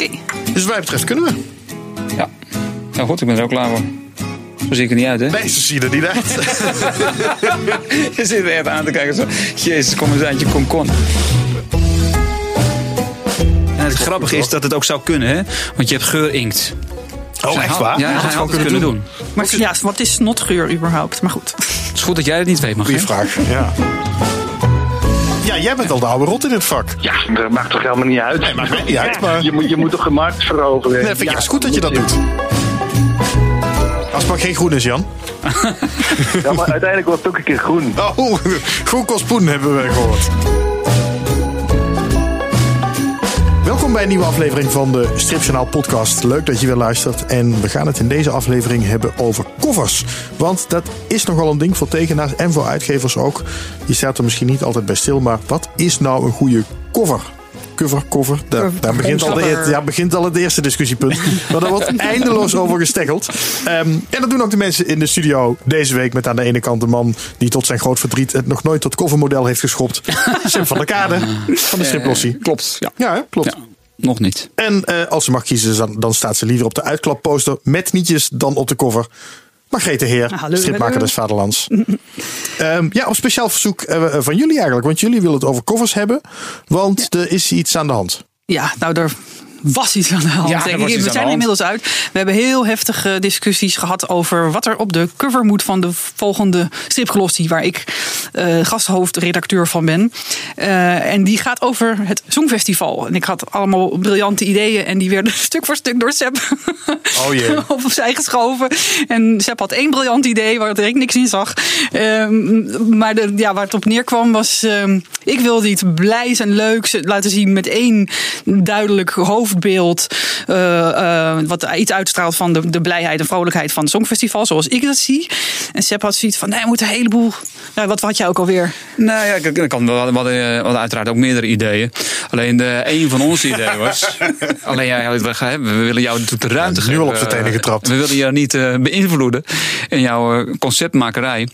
Oké. Dus wat mij betreft kunnen we. Ja. Nou goed, ik ben er ook klaar voor. Zo zie ik er niet uit, hè? Nee, zo zie je er niet uit. Je zit er echt aan te kijken zo. Jezus, kom eens uit je konkon. En het grappige is dat het ook zou kunnen, hè? Want je hebt geurinkt. Oh, echt waar? Ja, dat gewoon het kunnen doen. Maar ja, wat is snotgeur überhaupt? Maar goed. Het is goed dat jij het niet weet, mag Goeie vraag. Ja. Ja, jij bent al de oude rot in dit vak. Ja, dat maakt toch helemaal niet uit? Nee, maakt mij niet uit, maar- Je moet, je moet toch een markt veroveren? Nee, vind ik Ja, juist goed dat je dat doet. Als het maar geen groen is, Jan. Ja, maar uiteindelijk wordt het ook een keer groen. Oh, groen kost poen hebben we gehoord. Welkom bij een nieuwe aflevering van de Stripjournaal podcast. Leuk dat je weer luistert. En we gaan het in deze aflevering hebben over covers. Want dat is nogal een ding voor tekenaars en voor uitgevers ook. Je staat er misschien niet altijd bij stil, maar wat is nou een goede cover? Cover, cover. Daar, daar begint, al de, ja, begint al het eerste discussiepunt. Maar daar wordt eindeloos over gesteggeld. Ehm, en dat doen ook de mensen in de studio deze week. Met aan de ene kant de man die tot zijn groot verdriet het nog nooit tot covermodel heeft geschopt. Sim van der Kade van de striplossie. Klopt, ja. Ja, klopt. ja. Nog niet. En eh, als ze mag kiezen, dan, dan staat ze liever op de uitklapposter met nietjes dan op de cover. Margrethe Heer, Hallo, stripmaker hallo. des Vaderlands. Ehm, ja, op speciaal verzoek eh, van jullie eigenlijk. Want jullie willen het over covers hebben. Want er is iets aan de hand. Ja, nou, er was iets aan de hand. Ja, denk was ik. iets We zijn er inmiddels uit. We hebben heel heftige discussies gehad over wat er op de cover moet van de volgende stripglossie, waar ik eh, gasthoofdredacteur van ben. Eh, en die gaat over het Songfestival. En ik had allemaal briljante ideeën en die werden stuk voor stuk door Sepp Oh jee. opzij geschoven. En Sepp had één briljant idee waar ik niks in zag. Ehm, maar de, ja, waar het op neerkwam was... ehm, ik wilde iets blijs en leuks laten zien met één duidelijk hoofdbeeld. eh, eh, wat iets uitstraalt van de, de blijheid en vrolijkheid van het Songfestival. Zoals ik dat zie. En Sepp had zoiets van, nee, we moeten een heleboel... Nou, wat had jij ook alweer? Nou ja, ik, ik kan wel, we hadden, we hadden uiteraard ook meerdere ideeën. Alleen de, een van onze ideeën was. alleen ja, we, we willen jou natuurlijk de ruimte nu geven. al op z'n tenen getrapt. We willen jou niet eh, beïnvloeden in jouw eh, conceptmakerij.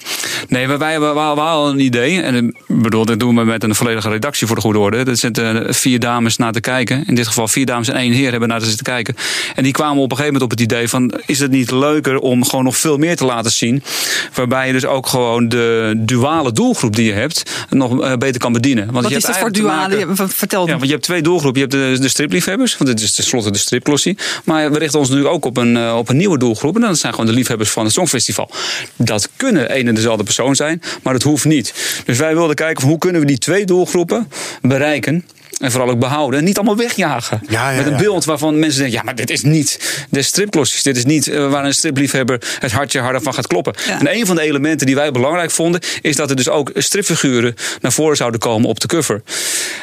Nee, wij, wij hebben wel wel al een idee. En ik bedoel, dat doen we met een volledige redactie voor de goede orde. Er zitten vier dames naar te kijken. In dit geval vier dames en één heer hebben naar te zitten kijken. En die kwamen op een gegeven moment op het idee van... is het niet leuker om gewoon nog veel meer te laten zien? Waarbij je dus ook gewoon de duale doelgroep die je hebt... nog eh, beter kan bedienen. Want Wat je is hebt dat voor duale? maken- Vertel. ja, want je hebt twee doelgroepen. Je hebt de, de stripliefhebbers, want dit is tenslotte de stripklossie. Maar we richten ons nu ook op een, eh, op een nieuwe doelgroep. En dat zijn gewoon de liefhebbers van het Songfestival. Dat kunnen een en dezelfde persoon zijn, maar dat hoeft niet. Dus wij wilden kijken van hoe kunnen we die twee doelgroepen bereiken. En vooral ook behouden. En niet allemaal wegjagen. Ja, ja, Met een ja. beeld waarvan mensen denken: ja, maar dit is niet de stripklossies. Dit is niet eh, waar een stripliefhebber het hartje harder van gaat kloppen. Ja. En een van de elementen die wij belangrijk vonden, is dat er dus ook stripfiguren naar voren zouden komen op de cover.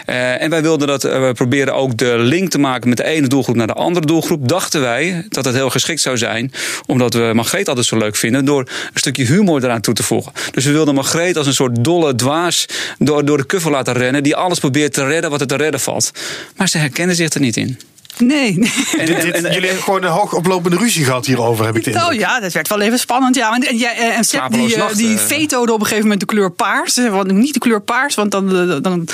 Eh, en wij wilden dat, eh, we proberen ook de link te maken met de ene doelgroep naar de andere doelgroep. Dachten wij dat het heel geschikt zou zijn, omdat we Margreet altijd zo leuk vinden, door een stukje humor eraan toe te voegen. Dus we wilden Margreet als een soort dolle dwaas door, door de cover laten rennen, die alles probeert te redden wat er te redden valt. Maar ze herkennen zich er niet in. Nee. En, dit- jullie hebben gewoon een hoogoplopende ruzie gehad hierover, heb ik de Oh ja, dat werd wel even spannend. Ja, en, en, jij- en Sepp die, eh, nacht, die eh. vetoode op een gegeven moment de kleur paars. Eh, Want niet de kleur paars, want dan, eh, dan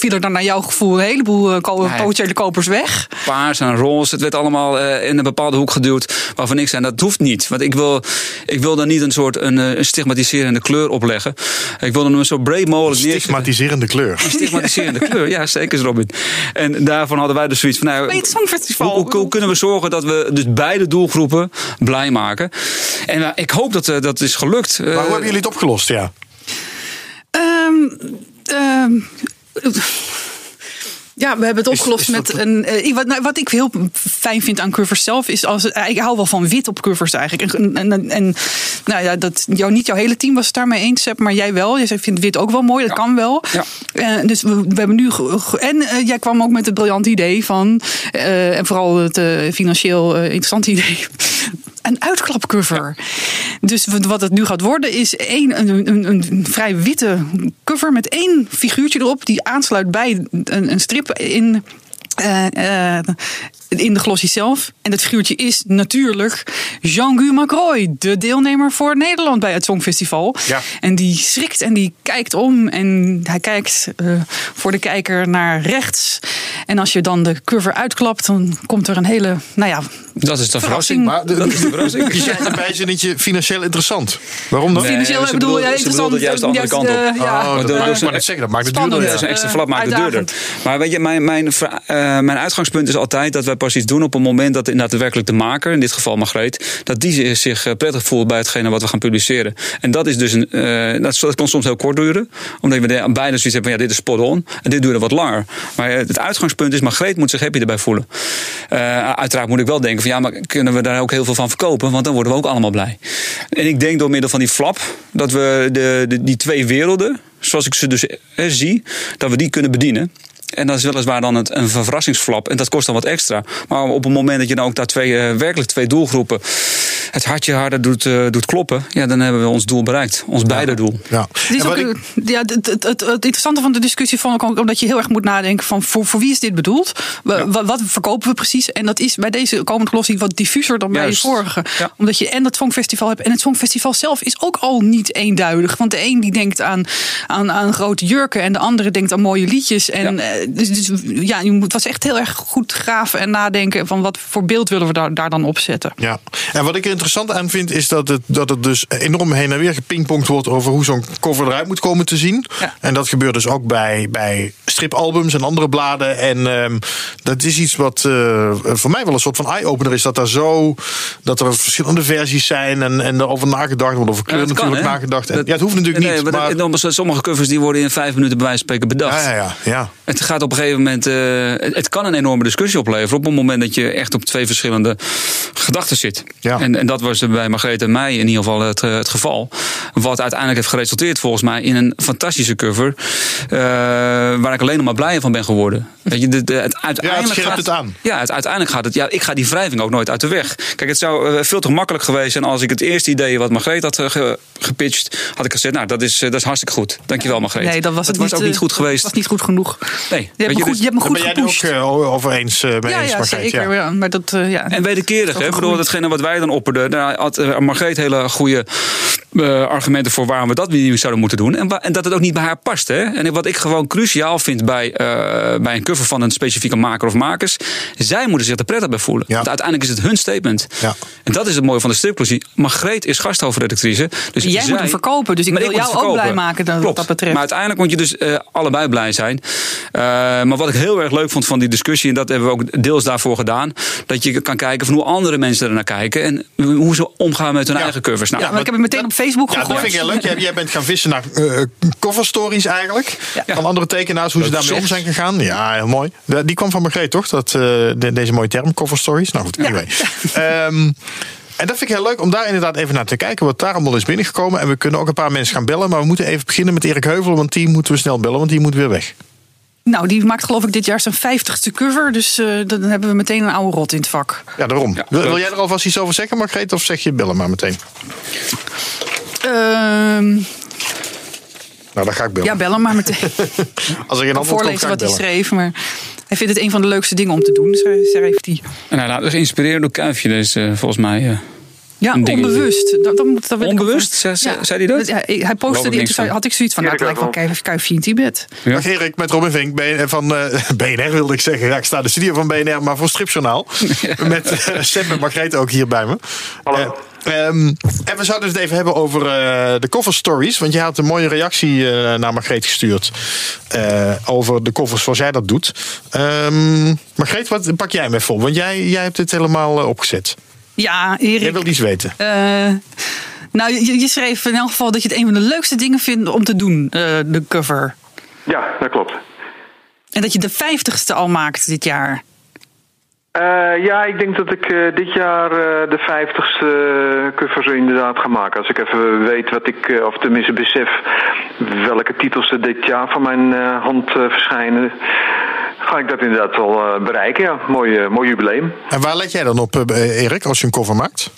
viel er dan naar jouw gevoel een heleboel eh, ko- Nee. potentiële kopers weg. paars en roze. Het werd allemaal eh, in een bepaalde hoek geduwd. Waarvan ik zei, dat hoeft niet. Want ik wil, ik wil daar niet een soort een, eh, een stigmatiserende kleur opleggen. Ik wil hem zo breed mogelijk neerzetten. Stigmatiserende kleur. Een stigmatiserende kleur, ja zeker Robin. En daarvan hadden wij dus zoiets van... Nou, Bij het Songfestival. Hoe, hoe, hoe kunnen we zorgen dat we dus beide doelgroepen blij maken? En ik hoop dat dat is gelukt. Maar hoe hebben jullie het opgelost? Ja. Ehm, ehm, ja, we hebben het opgelost is met dat- een. eh, wat, nou, wat ik heel fijn vind aan covers zelf is als eh, ik hou wel van wit op covers eigenlijk. En, en, nou ja, dat jou, niet jouw hele team was het daarmee eens, maar jij wel. Jij vindt wit ook wel mooi, dat Ja. kan wel. Ja. Eh, dus we, we hebben nu. ge- ge- En jij kwam ook met het briljante idee van. eh, en vooral het financieel interessante idee. Een uitklapcover. Dus wat het nu gaat worden is één, een, een, een vrij witte cover met één figuurtje erop die aansluit bij een, een strip in. eh, eh, in de glossie zelf. En dat figuurtje is natuurlijk Jean-Guy Macroy, de deelnemer voor Nederland bij het Songfestival. Ja. En die schrikt en die kijkt om en hij kijkt eh, voor de kijker naar rechts. En als je dan de cover uitklapt, dan komt er een hele, nou ja, Dat is de Verrassing. verrassing. Maar de, Dat is de verrassing. je zei erbij zinnetje financieel interessant. Waarom dan? Nee, financieel ze bedoel ze bedoelde interessant. juist de andere juist, kant op. eh, ja. Oh, dat, maar, dus- dat maakt het duurder. Ja, Ja. zo'n extra flap maakt het duurder. Maar weet je, mijn, mijn, eh, mijn uitgangspunt is altijd dat wij pas iets doen op het moment dat inderdaad werkelijk de maker, in dit geval Margreet, dat die zich eh, prettig voelt bij hetgene wat we gaan publiceren. En dat is dus een, eh, dat, kan soms heel kort duren, omdat we bijna zoiets hebben van ja, dit is spot on. En dit duurde wat langer. Maar eh, het uitgangspunt is, Margreet moet zich happy erbij voelen. Uiteraard moet ik wel denken van ja, maar kunnen we daar ook heel veel van verkopen? Want dan worden we ook allemaal blij. En ik denk door middel van die flap dat we de, die twee werelden, zoals ik ze dus zie, dat we die kunnen bedienen. En dat is weliswaar dan een verrassingsflap. En dat kost dan wat extra. Maar op het moment dat je dan ook daar twee, eh, werkelijk twee doelgroepen. Het hartje harder doet, eh, doet kloppen. ja, dan hebben we ons doel bereikt. Ons beide doel. Ja. Het, is ook, ik- ja, het, het, het, het interessante van de discussie vond ik ook omdat je heel erg moet nadenken van voor, voor wie is dit bedoeld? Wa- Wat, wat verkopen we precies? En dat is bij deze komende verlossing wat diffuser dan bij Juist. de vorige. Ja. Omdat je en het Songfestival hebt en het Songfestival zelf is ook al niet eenduidig. Want de een die denkt aan, aan, aan grote jurken en de andere denkt aan mooie liedjes. En Ja. eh, dus, dus ja, je moet was echt heel erg goed graven en nadenken van wat voor beeld willen we daar, daar dan op zetten. Ja, en wat ik er interessant aan vind is dat het, dat het dus enorm heen en weer gepingpongd wordt over hoe zo'n cover eruit moet komen te zien. Ja. En dat gebeurt dus ook bij, bij stripalbums en andere bladen. En ehm, dat is iets wat eh, voor mij wel een soort van eye-opener is. Dat er zo dat er verschillende versies zijn en, en erover nagedacht wordt. Over kleur Ja, kan, natuurlijk hè? nagedacht. En, Dat- ja, het hoeft natuurlijk Nee, niet. maar sommige covers die worden in vijf minuten bij wijze van spreken bedacht. ja, ja, ja. Het gaat op een gegeven moment. eh, het, het kan een enorme discussie opleveren. op het moment dat je echt op twee verschillende gedachten zit. Ja. En, en dat was bij Margreet en mij in ieder geval het, eh, het geval. Wat uiteindelijk heeft geresulteerd volgens mij in een fantastische cover. eh, waar ik alleen nog maar blij van ben geworden. Weet je, de, de, het, uiteindelijk gaat, het aan. Ja, het, uiteindelijk gaat het. Ja, ik ga die wrijving ook nooit uit de weg. Kijk, het zou eh, veel te makkelijk geweest zijn als ik het eerste idee wat Margreet had eh, ge- gepitcht, had ik gezegd, nou, dat is, eh, dat is hartstikke goed. Dankjewel, Margreet. Nee, dat was, het was niet, ook niet goed geweest. Dat was niet goed genoeg. Nee, Je hebt me goed, dus- je hebt me Daar goed ben jij het ook gepusht. eh, over eens, mee Ja, eens, ja, Margreet, zeker. Ja. Maar dat, ja. En wederkerig, Dat hè? Ik bedoel, datgene wat wij dan opperden, daar had Margreet hele goede eh, argumenten voor waarom we dat niet zouden moeten doen. En, en dat het ook niet bij haar past. Hè? En wat ik gewoon cruciaal vind bij, eh, bij een cover van een specifieke maker of makers, zij moeten zich er prettig bij voelen. Ja. Want uiteindelijk is het hun statement. Ja. En dat is het mooie van de stripclusie. Margreet is gasthoofdredactrice. Dus Jij moet zij- hem verkopen, dus ik Maar wil moet jou ook blij maken dan, wat dat betreft. Maar uiteindelijk moet je dus eh, allebei blij zijn. Eh, maar wat ik heel erg leuk vond van die discussie, en dat hebben we ook deels daarvoor gedaan, dat je kan kijken van hoe andere mensen er naar kijken en hoe ze omgaan met hun Ja. eigen covers. Nou, Ja, maar ik heb het meteen op Facebook Ja, dat gegooid. vind ik heel leuk. Jij, jij bent gaan vissen naar eh cover stories eigenlijk. Ja. Van andere tekenaars, hoe ze daarmee om zijn gegaan. Ja, heel mooi. Die kwam van Margreet, toch? Dat, eh, de- deze mooie term, cover stories. Nou goed, anyway. Ehm, en dat vind ik heel leuk om daar inderdaad even naar te kijken. Wat daar allemaal is binnengekomen. En we kunnen ook een paar mensen gaan bellen. Maar we moeten even beginnen met Erik Heuvel. Want die moeten we snel bellen, want die moet weer weg. Nou, die maakt geloof ik dit jaar zijn vijftigste cover. Dus eh, dan hebben we meteen een oude rot in het vak. Ja, daarom. Ja, wil, wil jij er alvast iets over zeggen, Margreet? Of zeg je bellen maar meteen? Ehm, Nou, dan ga ik bellen. ja, bel hem maar meteen. Als ik een antwoord kom, Voorlezen ga ik wat hij bellen. schreef. Maar hij vindt het een van de leukste dingen om te doen. Dus hij- hij laat zich inspireren door Kuifje. Dus volgens mij. eh, Ja, onbewust. Dat, dat dat Onbewust? van- Zei- hij dat? Ja, hij postte die, van. had ik zoiets van, nou, Ja, het lijkt wel kuifje in Tibet. ja. Dag Erik, met Robin Vink ben- van eh, BNR wilde ik zeggen. Ja, ik sta in de studio van BNR, maar voor Stripjournaal. Met uh, Sepp en Margreet ook hier bij me. Hallo. Eh, ehm, en we zouden het even hebben over eh, de cover stories. Want jij had een mooie reactie eh, naar Margreet gestuurd. eh, over de covers zoals jij dat doet. Ehm Margreet, wat pak jij me vol? Want jij, jij hebt dit helemaal eh, opgezet. Ja, Jij Erik. wilt iets weten. eh, nou, je, je schreef in elk geval dat je het een van de leukste dingen vindt om te doen, eh, de cover. Ja, dat klopt. En dat je de vijftigste al maakt dit jaar. Eh, ja, ik denk dat ik eh, dit jaar eh, de vijftigste uh, covers inderdaad ga maken. Als ik even weet wat ik, eh, of tenminste besef welke titels er dit jaar van mijn eh, hand eh, verschijnen, ga ik dat inderdaad wel eh, bereiken. Ja, mooi, eh, mooi jubileum. En waar let jij dan op, eh, Erik, als je een cover maakt?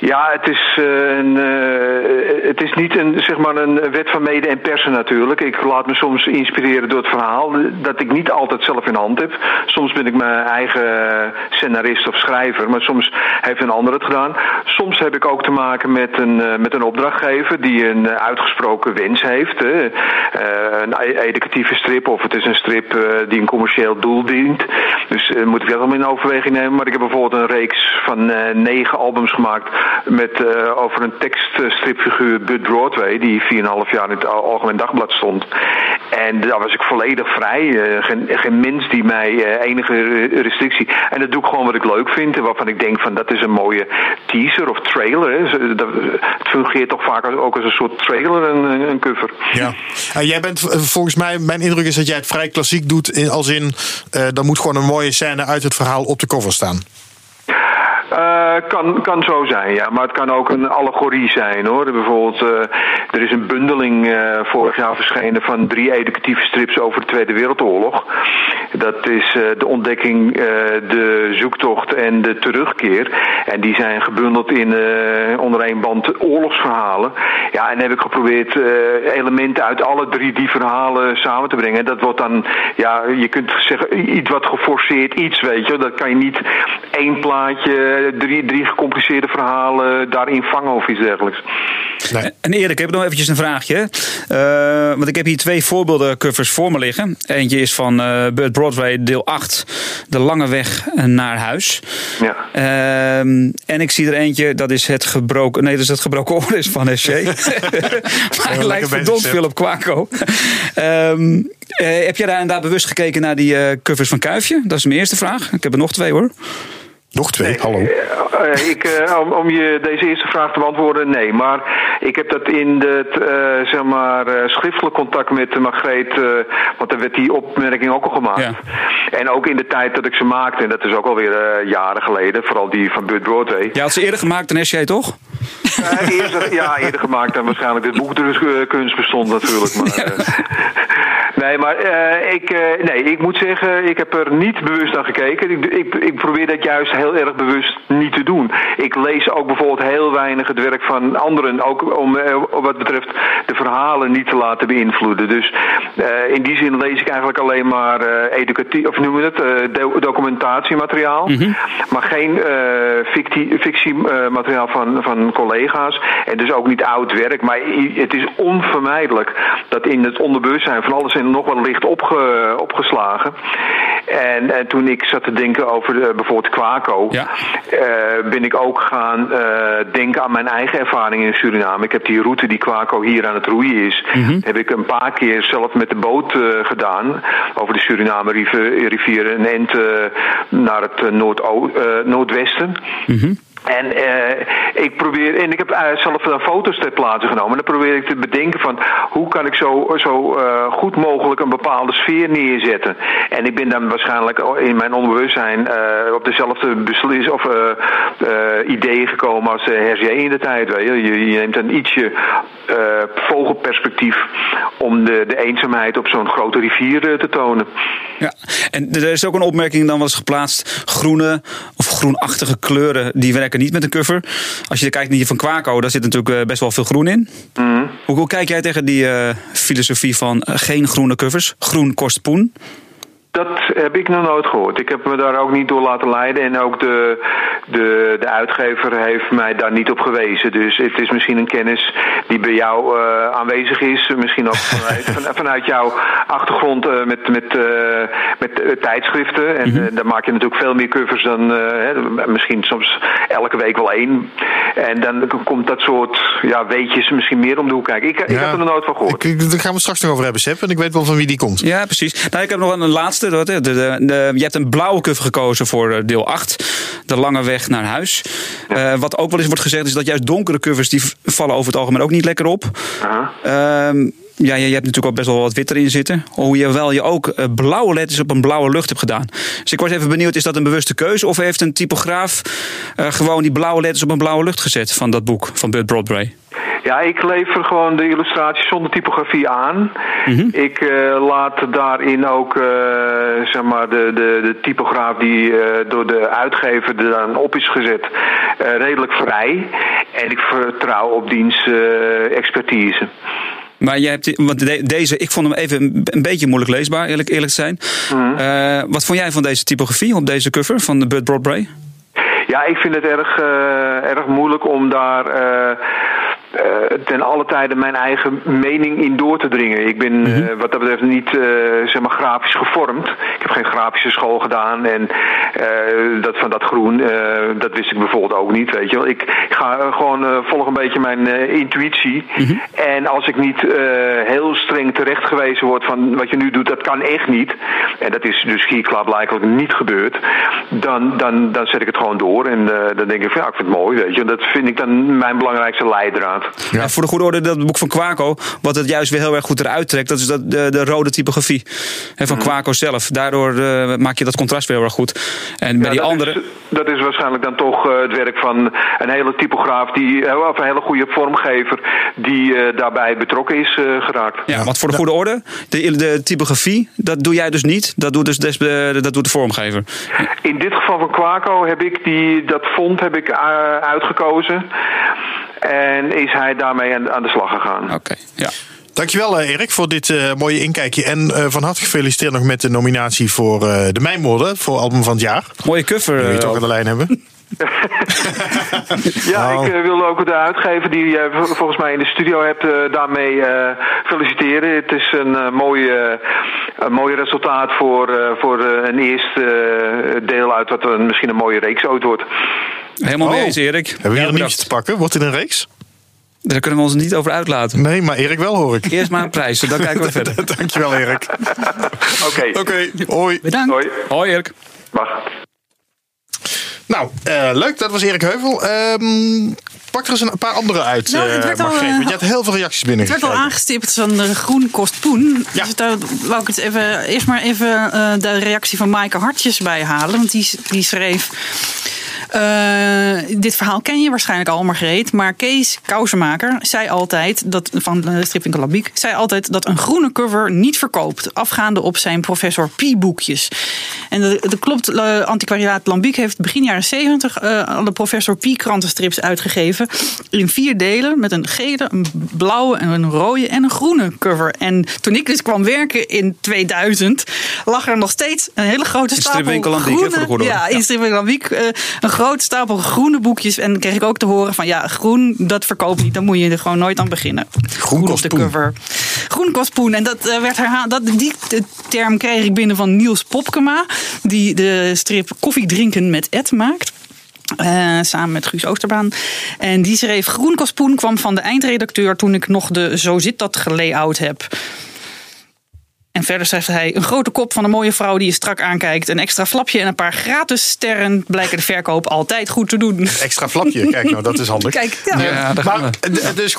Ja, het is, uh, een, uh, het is niet een, zeg maar een wet van mede en persen natuurlijk. Ik laat me soms inspireren door het verhaal dat ik niet altijd zelf in hand heb. Soms ben ik mijn eigen scenarist of schrijver, maar soms heeft een ander het gedaan. Soms heb ik ook te maken met een, uh, met een opdrachtgever die een uitgesproken wens heeft. een e-, educatieve strip of het is een strip die een commercieel doel dient. Dus moet ik dat allemaal in overweging nemen. Maar ik heb bijvoorbeeld een reeks van negen albums gemaakt met, uh, over een tekststripfiguur Bud Broadway, die 4,5 jaar in het Algemeen Dagblad stond. En daar was ik volledig vrij. Uh, geen, geen mens die mij uh, enige restrictie. En dat doe ik gewoon wat ik leuk vind. En waarvan ik denk van dat is een mooie teaser of trailer. Het fungeert toch vaak ook als een soort trailer, een, een cover. Ja. jij bent volgens mij, mijn indruk is dat jij het vrij klassiek doet. Als in, dan moet gewoon een mooie scène uit het verhaal op de cover staan. Uh, kan, kan zo zijn, ja. Maar het kan ook een allegorie zijn, hoor. Bijvoorbeeld, uh, er is een bundeling uh, vorig jaar verschenen van drie educatieve strips over de Tweede Wereldoorlog. Dat is de ontdekking, de zoektocht en de terugkeer. En die zijn gebundeld in onder één band oorlogsverhalen. Ja, en heb ik geprobeerd elementen uit alle drie die verhalen samen te brengen. Dat wordt dan, ja, je kunt zeggen, iets wat geforceerd iets, weet je. Dat kan je niet één plaatje drie, drie gecompliceerde verhalen daarin vangen of iets dergelijks. Nee. En Erik, ik heb nog eventjes een vraagje. Uh, want ik heb hier twee voorbeelden covers voor me liggen. Eentje is van uh, Burt Broadway, deel 8, De Lange Weg naar Huis. Ja. Uh, en ik zie er eentje, dat is het gebroken... Nee, dat is het gebroken oor is van SJ. maar het lijkt verdomd veel op Quaco. Ehm, heb jij daar inderdaad bewust gekeken naar die covers van Kuifje? Dat is mijn eerste vraag. Ik heb er nog twee hoor. Nog twee, hallo. Uh, ik, uh, om, om, je deze eerste vraag te beantwoorden, nee. Maar ik heb dat in het uh, zeg maar, schriftelijk contact met Margreet, want daar werd die opmerking ook al gemaakt. Ja. En ook in de tijd dat ik ze maakte, en dat is ook alweer jaren geleden, vooral die van Bud Broadway. Ja, had ze eerder gemaakt dan SJ, toch? eerder, ja, eerder gemaakt dan waarschijnlijk de boekdrukkunst bestond natuurlijk. Maar, ja. Nee, maar uh, ik, uh, nee, ik moet zeggen, ik heb er niet bewust naar gekeken. Ik, ik, ik, probeer dat juist heel erg bewust niet te doen. Ik lees ook bijvoorbeeld heel weinig het werk van anderen, ook om uh, wat betreft de verhalen niet te laten beïnvloeden. Dus in die zin lees ik eigenlijk alleen maar educatief, of noem je het, documentatiemateriaal. Mm -hmm. Maar geen fictie, fictiemateriaal van, van collega's. En dus ook niet oud werk. Maar het is onvermijdelijk dat in het onderbewustzijn van alles nog wel licht opge, opgeslagen. En, en, toen ik zat te denken over de, bijvoorbeeld ja. uh, ben ik ook gaan uh, denken aan mijn eigen ervaring in Suriname. Ik heb die route die Quaco hier aan het roeien is, mm -hmm. heb ik een paar keer zelf met de boot uh, gedaan. Over de Suriname rivier, rivier en end naar het noord noordwesten. Mm -hmm. En uh, ik probeer, en ik heb uh, zelf dan foto's ter plaatse genomen. En dan probeer ik te bedenken van hoe kan ik zo, zo uh, goed mogelijk een bepaalde sfeer neerzetten. En ik ben dan waarschijnlijk in mijn onbewustzijn op dezelfde beslis of ideeën gekomen als Hergé in de tijd. Je, neemt een ietsje vogelperspectief om de, de eenzaamheid op zo'n grote rivier te tonen. Ja, en er is ook een opmerking dan was geplaatst: groene of groenachtige kleuren die werken niet met een cover. Als je kijkt naar die van Quaco, daar zit natuurlijk best wel veel groen in. Mm. Hoe, hoe, kijk jij tegen die uh, filosofie van uh, geen groene covers? Groen kost poen. Dat heb ik nog nooit gehoord. Ik heb me daar ook niet door laten leiden. En ook de, de, de uitgever heeft mij daar niet op gewezen. Dus het is misschien een kennis die bij jou uh, aanwezig is. Misschien ook vanuit, vanuit jouw achtergrond uh, met, met, uh, met tijdschriften. En mm -hmm. daar maak je natuurlijk veel meer covers dan misschien soms elke week wel één. En dan komt dat soort ja, weetjes misschien meer om de hoek kijken. Ik, ja, ik heb er nog nooit van gehoord. Ik, daar gaan we straks nog over hebben, Sepp. En ik weet wel van wie die komt. Ja, precies. Nou, ik heb nog een laatste de, de, de, je hebt een blauwe cover gekozen voor eh, deel 8. De lange weg naar huis. Uh, wat ook wel eens wordt gezegd is dat juist donkere covers... die vallen over het algemeen ook niet lekker op. Uh ja, je, hebt natuurlijk al best wel wat wit erin zitten. Hoe je ook uh, blauwe letters op een blauwe lucht hebt gedaan. Dus ik was even benieuwd, is dat een bewuste keuze? Of heeft een typograaf uh, gewoon die blauwe letters op een blauwe lucht gezet van dat boek van Bud Broadway? Ja, ik lever gewoon de illustraties zonder typografie aan. Mhm. Ik eh, laat daarin ook eh, zeg maar de, de, de typograaf die eh, door de uitgever er dan op is gezet, redelijk vrij. En ik vertrouw op diens expertise. Maar jij hebt, want de- deze, ik vond hem even een, beetje moeilijk leesbaar, eerlijk, eerlijk zijn. Mhm. Wat vond jij van deze typografie op deze cover van de Bud Broadway? Ja, ik vind het erg, erg moeilijk om daar ten alle tijde mijn eigen mening in door te dringen. Ik ben eh, wat dat betreft niet eh, zeg maar grafisch gevormd. Ik heb geen grafische school gedaan en eh, dat van dat groen, eh, dat wist ik bijvoorbeeld ook niet. Weet je wel. Ik, ga eh, gewoon eh, volg een beetje mijn eh, intuïtie. En als ik niet eh, heel streng terechtgewezen word van wat je nu doet, dat kan echt niet. En dat is dus hier klaarblijkelijk niet gebeurd. Dan, dan, dan zet ik het gewoon door. En eh, dan denk ik van ja, ik vind het mooi. Weet je. Dat vind ik dan mijn belangrijkste leidraad. En voor de goede orde, dat boek van Quaco, wat het juist weer heel erg goed eruit trekt, dat is dat, de, de rode typografie hè, van Quaco zelf. Daardoor eh, maak je dat contrast weer heel erg goed. En bij Ja, die dat andere. Is, dat is waarschijnlijk dan toch eh, het werk van een hele typograaf, die, eh, of een hele goede vormgever, die eh, daarbij betrokken is eh, geraakt. Ja, want voor de goede orde, de, de typografie, dat doe jij dus niet. Dat doet, dus des, de, dat doet de vormgever. In dit geval van Quaco heb ik die, dat font heb ik eh, uitgekozen. En is hij daarmee aan, aan de slag gegaan. Oké, ja. Dankjewel eh, Erik voor dit eh, mooie inkijkje. En eh, van harte gefeliciteerd nog met de nominatie voor eh, de Mijnmoorden. Voor album van het jaar. Mooie cover. Die we eh, toch aan de lijn hebben. Ja, Nou. ik eh, wil ook de uitgever die je vol- volgens mij in de studio hebt eh, daarmee eh, feliciteren. Het is een, mooi, eh, een mooi resultaat voor, eh, voor een eerste eh, deel uit wat een, misschien een mooie reeks ooit wordt. Helemaal mee Oh. eens, Erik. Hebben we hier Ja, een nieuws te pakken? Wordt dit een reeks? Daar kunnen we ons niet over uitlaten. Nee, maar Erik wel hoor ik. Eerst maar een prijs, dan kijken we verder. Dankjewel Erik. Oké, Oké, hoi. Bedankt. hoi. Hoi Erik. Wacht. Nou, eh, leuk. Dat was Erik Heuvel. Ehm, pak er eens een paar andere uit, Nou, het eh, werd al, eh, Want je hebt heel veel reacties binnen. Het werd al aangestipt van de groen kost poen. Ja. Dus daar wou ik het even, eerst maar even eh, de reactie van Maaike Hartjes bij halen. Want die, die schreef... eh, dit verhaal ken je waarschijnlijk al, Margreet. Maar Kees Kousenmaker zei altijd, dat, van de stripwinkel Labiek... zei altijd dat een groene cover niet verkoopt. Afgaande op zijn professor P-boekjes. En dat, dat klopt, eh, antiquariaat Lambiek heeft begin jaren 70 eh, alle professor P krantenstrips uitgegeven. In vier delen met een gele, een blauwe, en een rode en een groene cover. En toen ik dus kwam werken in 2000, lag er nog steeds een hele grote In stapel stripwinkel Lambiek, hè, groene, voor de goede orde. ja, in stripwinkel Lambiek, eh, een grote stapel groene boekjes. En dan kreeg ik ook te horen van ja, groen, dat verkoopt niet. Dan moet je er gewoon nooit aan beginnen. Groen op kost de cover. Groen kost poen. En dat eh, werd herhaald. Dat, die term kreeg ik binnen van Niels Popkema. Die de strip Koffie drinken met Ed maakt. Eh, samen met Guus Oosterbaan. En die schreef: Groen kost poen kwam van de eindredacteur toen ik nog de Zo zit dat gelayout heb. En verder schrijft hij: Een grote kop van een mooie vrouw die je strak aankijkt. Een extra flapje en een paar gratis sterren blijken de verkoop altijd goed te doen. Extra flapje. Kijk nou, dat is handig. Kijk, ja. Ja, daar gaan Maar we. de- dus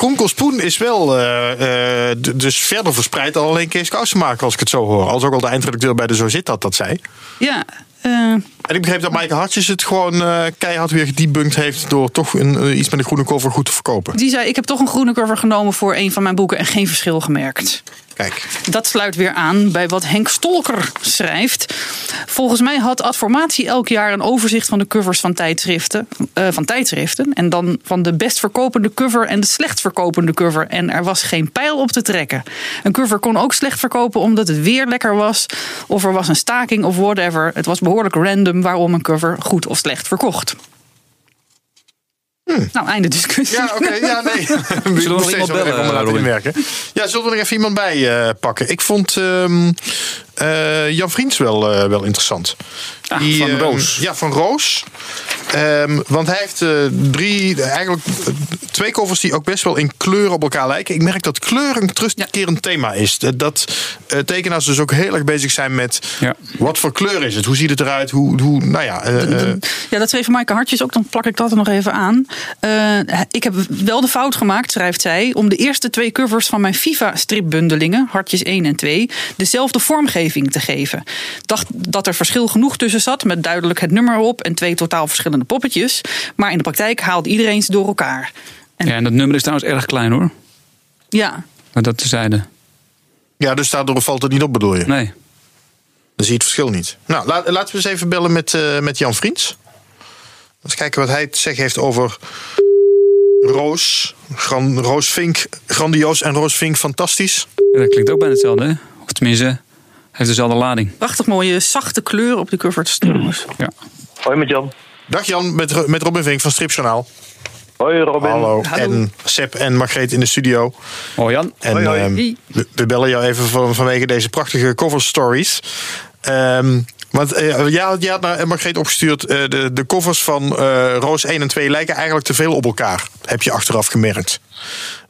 is wel eh, eh, dus verder verspreid dan alleen Kees Kousenmaker, als ik het zo hoor. Als ook al de eindredacteur bij de Zo Zit dat dat zei. ja eh, En ik begreep dat Maaike Hartjes het gewoon eh, keihard weer gedebunked heeft... door toch een, eh, iets met een groene cover goed te verkopen. die zei: Ik heb toch een groene cover genomen voor een van mijn boeken en geen verschil gemerkt. Kijk. Dat sluit weer aan bij wat Henk Stolker schrijft. Volgens mij had Adformatie elk jaar een overzicht van de covers van tijdschriften. eh, van tijdschriften en dan van de best verkopende cover en de slecht verkopende cover. En er was geen pijl op te trekken. Een cover kon ook slecht verkopen omdat het weer lekker was. Of er was een staking of whatever. Het was behoorlijk random waarom een cover goed of slecht verkocht. Nou, einde discussie. Ja, oké. ja, nee. we nog nog iemand bellen, om laten Robin? inwerken. Ja, zullen we er even iemand bij eh, pakken? Ik vond ehm, eh, Jan Vriends wel, eh, wel interessant. Ah, van ehm, Roos. ja, van Roos. Ehm, want hij heeft eh, drie, eigenlijk twee covers die ook best wel in kleur op elkaar lijken. Ik merk dat kleur een terugkerend thema is. Dat tekenaars dus ook heel erg bezig zijn met Ja. wat voor kleur is het? Hoe ziet het eruit? Hoe, hoe nou ja, Ja, dat schreef Maaike Hartjes ook. Dan plak ik dat er nog even aan. Ik heb wel de fout gemaakt, schrijft zij... om de eerste twee covers van mijn FIFA-stripbundelingen... Hartjes 1 en 2, dezelfde vormgeving te geven. Dacht dat er verschil genoeg tussen zat... met duidelijk het nummer op en twee totaal verschillende poppetjes. Maar in de praktijk haalde iedereen ze door elkaar. Ja, en dat nummer is trouwens erg klein hoor. Ja, Maar dat tezijde. Ja, dus daardoor valt het niet op, bedoel je? Nee. Dan zie je het verschil niet. Nou, laat- laten we eens even bellen met, eh, met Jan Vriends. Eens kijken wat hij te zeggen heeft over Roos. Gran, Roos Vink, grandioos en Roos Vink, fantastisch. Ja, dat klinkt ook bijna hetzelfde hè? Of tenminste, heeft dezelfde lading. prachtig mooie zachte kleur op de covers trouwens. Ja. Hoi met Jan. Dag Jan, met, met Robin Vink van Stripjournaal. Hoi Robin. Hallo. Hallo. En Seb en Margreet in de studio. Oh Jan. En Hoi, hoi. ehm, we, we bellen jou even van, vanwege deze prachtige cover stories. Ehm, want eh, jij had naar Margreet opgestuurd. eh, de, de covers van eh, Roos 1 en 2 lijken eigenlijk te veel op elkaar. Heb je achteraf gemerkt.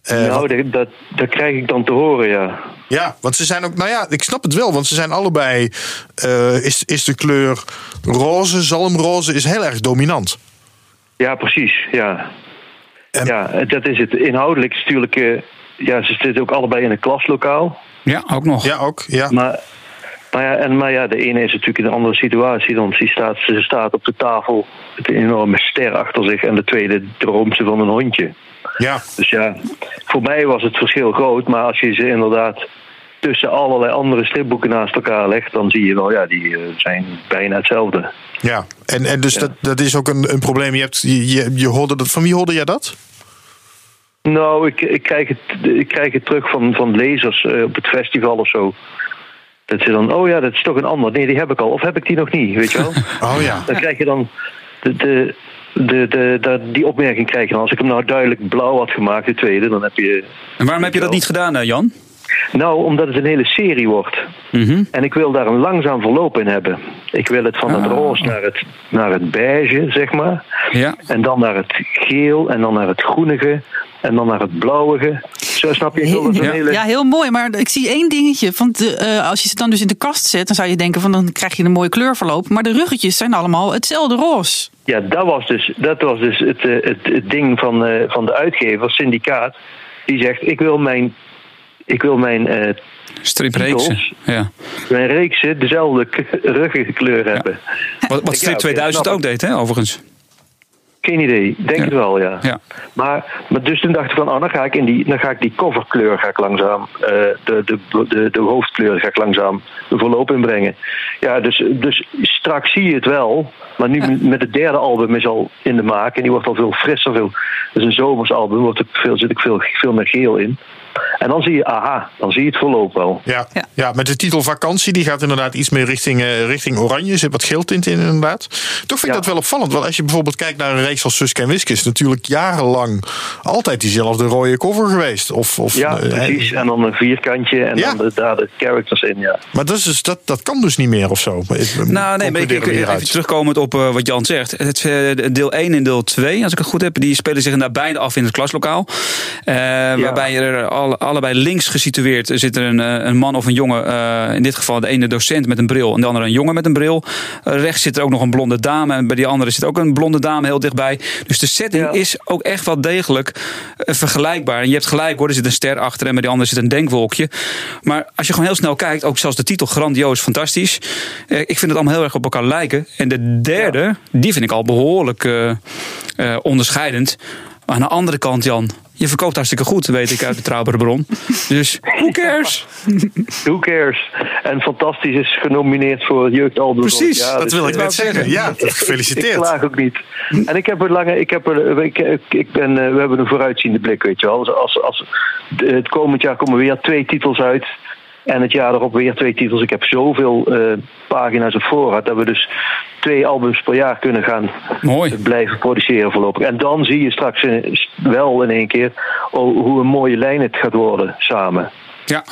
Eh, nou, dat, dat, dat krijg ik dan te horen, ja. Ja, want ze zijn ook. Nou ja, ik snap het wel, want ze zijn allebei. eh, is, is de kleur roze, zalmroze, is heel erg dominant. Ja, precies, ja. En- Ja, dat is het. Inhoudelijk is natuurlijk... eh, ja, ze zitten ook allebei in een klaslokaal. Ja, ook nog. Ja, ook. Ja. Maar, maar, ja, en, maar ja, de ene is natuurlijk in een andere situatie. Dan ze staat, ze staat op de tafel met een enorme ster achter zich. En de tweede droomt ze van een hondje. Ja. Dus ja, voor mij was het verschil groot. Maar als je ze inderdaad tussen allerlei andere stripboeken naast elkaar legt... dan zie je wel, ja, die eh, zijn bijna hetzelfde. ja. En, en dus Dat, dat is ook een, een probleem. Je, hebt, je, je, je hoorde dat. Van wie hoorde jij dat? Nou, ik, ik, krijg, het, ik krijg het terug van, van lezers eh, op het festival of zo. Dat ze dan, oh ja, dat is toch een ander. Nee, die heb ik al. Of heb ik die nog niet, weet je wel? Oh ja. dan krijg je dan de, de, de, de, de- die opmerking krijg je dan. Als ik hem nou duidelijk blauw had gemaakt, de tweede, dan heb je... En waarom heb je dat niet gedaan, eh, Jan? Nou, omdat het een hele serie wordt. Mhm. En ik wil daar een langzaam verloop in hebben. Ik wil het van het Ah. roze naar het, naar het beige, zeg maar. Ja. En dan naar het geel, en dan naar het groenige, en dan naar het blauwige. Zo snap je? Een Ja. hele... Ja, heel mooi. Maar ik zie één dingetje. Want de, eh, als je ze dan dus in de kast zet, dan zou je denken van dan krijg je een mooie kleurverloop. Maar de ruggetjes zijn allemaal hetzelfde roze. Ja, dat was dus, dat was dus het, eh, het, het ding van, eh, van de uitgever, syndicaat. Die zegt, ik wil mijn, ik wil mijn, eh, Stripreeksen. Titels. Ja. mijn reeksen dezelfde ruggenkleur hebben. Wat, wat Strip oké, 2000 snap ook deed, hè, overigens. Geen idee, denk Ja. het wel, ja. Ja. Maar, maar dus toen dacht ik van, oh, dan ga ik, in die, dan ga ik die coverkleur ga ik langzaam, eh, de, de, de, de hoofdkleur ga ik langzaam de verloop inbrengen. Ja, dus, dus straks zie je het wel. Maar nu met het derde album is al in de maak en die wordt al veel frisser. Veel, het is een zomers album, wordt er veel, zit ook veel, veel meer geel in. En dan zie je, aha, dan zie je het verloop wel. Ja. Ja. Ja. met de titel Vakantie, die gaat inderdaad iets meer richting, eh, richting oranje. Er zit wat geeltint in, inderdaad. Toch vind ik Ja. dat wel opvallend. Want als je bijvoorbeeld kijkt naar een reeks als Suske en Wiske, is natuurlijk jarenlang altijd diezelfde rode cover geweest. Of, of, Ja, eh, precies. En dan een vierkantje en Ja. dan de, daar de characters in, ja. Maar dat, is dus, dat, dat kan dus niet meer of zo. Nou, nee, maar ik, ik, even terugkomend op eh, wat Jan zegt. Het, eh, deel 1 en deel 2, als ik het goed heb, die spelen zich inderdaad beide af in het klaslokaal. Eh, Waarbij er alle, allebei links gesitueerd zit er een, eh, een man of een jongen. eh, in dit geval de ene docent met een bril en de andere een jongen met een bril. Eh, rechts zit er ook nog een blonde dame. En bij die andere zit ook een blonde dame heel dichtbij. Dus de setting Ja. is ook echt wel degelijk vergelijkbaar. En je hebt gelijk hoor, er zit een ster achter en bij die andere zit een denkwolkje. Maar als je gewoon heel snel kijkt, ook zelfs de titel grandioos, fantastisch. Ik vind het allemaal heel erg op elkaar lijken. En de derde, die vind ik al behoorlijk eh, eh, onderscheidend. Maar aan de andere kant, Jan, je verkoopt hartstikke goed, weet ik uit betrouwbare bron. Dus who cares? Who cares? En Fantastisch is genomineerd voor het jeugdalbum. Precies, Ja, dat dus, wil ik net zeggen. Ja, Ik gefeliciteerd. klaag ook niet. En ik heb er lange, ik heb er, ik, ik, ik ben, eh, we hebben een vooruitziende blik, weet je wel. Als, als, als het komend jaar komen weer twee titels uit. En het jaar erop weer twee titels. Ik heb zoveel eh, pagina's op voorraad dat we dus twee albums per jaar kunnen gaan Mooi. blijven produceren voorlopig. En dan zie je straks eh, wel in één keer hoe een mooie lijn het gaat worden samen. Ja.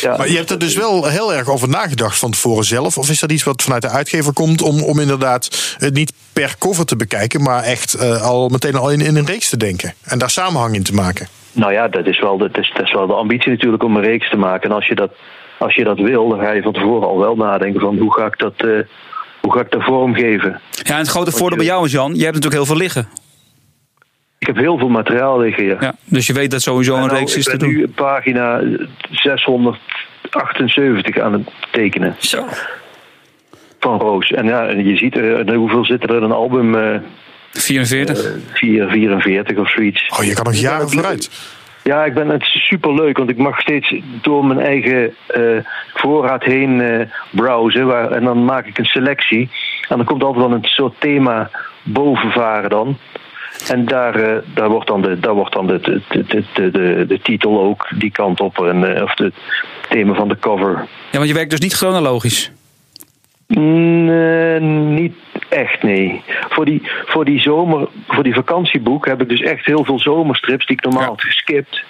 Ja. Maar je hebt er dus wel heel erg over nagedacht van tevoren zelf. Of is dat iets wat vanuit de uitgever komt om, om inderdaad het niet per cover te bekijken, maar echt eh, al meteen al in, in een reeks te denken en daar samenhang in te maken? Nou ja, dat is, wel de, dat, is, dat is wel de ambitie natuurlijk om een reeks te maken. En als je dat, als je dat wil, dan ga je van tevoren al wel nadenken van hoe ga ik dat, eh, hoe ga ik dat vormgeven. ja, en het grote voordeel bij jou is, Jan, je hebt natuurlijk heel veel liggen. Ik heb heel veel materiaal liggen hier. Ja, dus je weet dat sowieso een En nou, reeks is ik te ben doen. nu pagina 678 aan het tekenen Zo. van Roos. En ja, en je ziet, eh, hoeveel zit er in een album? eh 44? 4, 44 of zoiets. Oh, je kan nog jaren vooruit. Ja, ik ben het super leuk, want ik mag steeds door mijn eigen eh, voorraad heen eh, browsen. Waar, en dan maak ik een selectie. En dan komt altijd wel een soort thema bovenvaren dan. En daar, eh, daar wordt dan, de, daar wordt dan de, de, de, de, de, de titel ook die kant op. En, of het thema van de cover. Ja, want je werkt dus niet chronologisch. Nee, niet echt, nee. Voor die, voor die zomer, voor die vakantieboek heb ik dus echt heel veel zomerstrips die ik normaal had geskipt.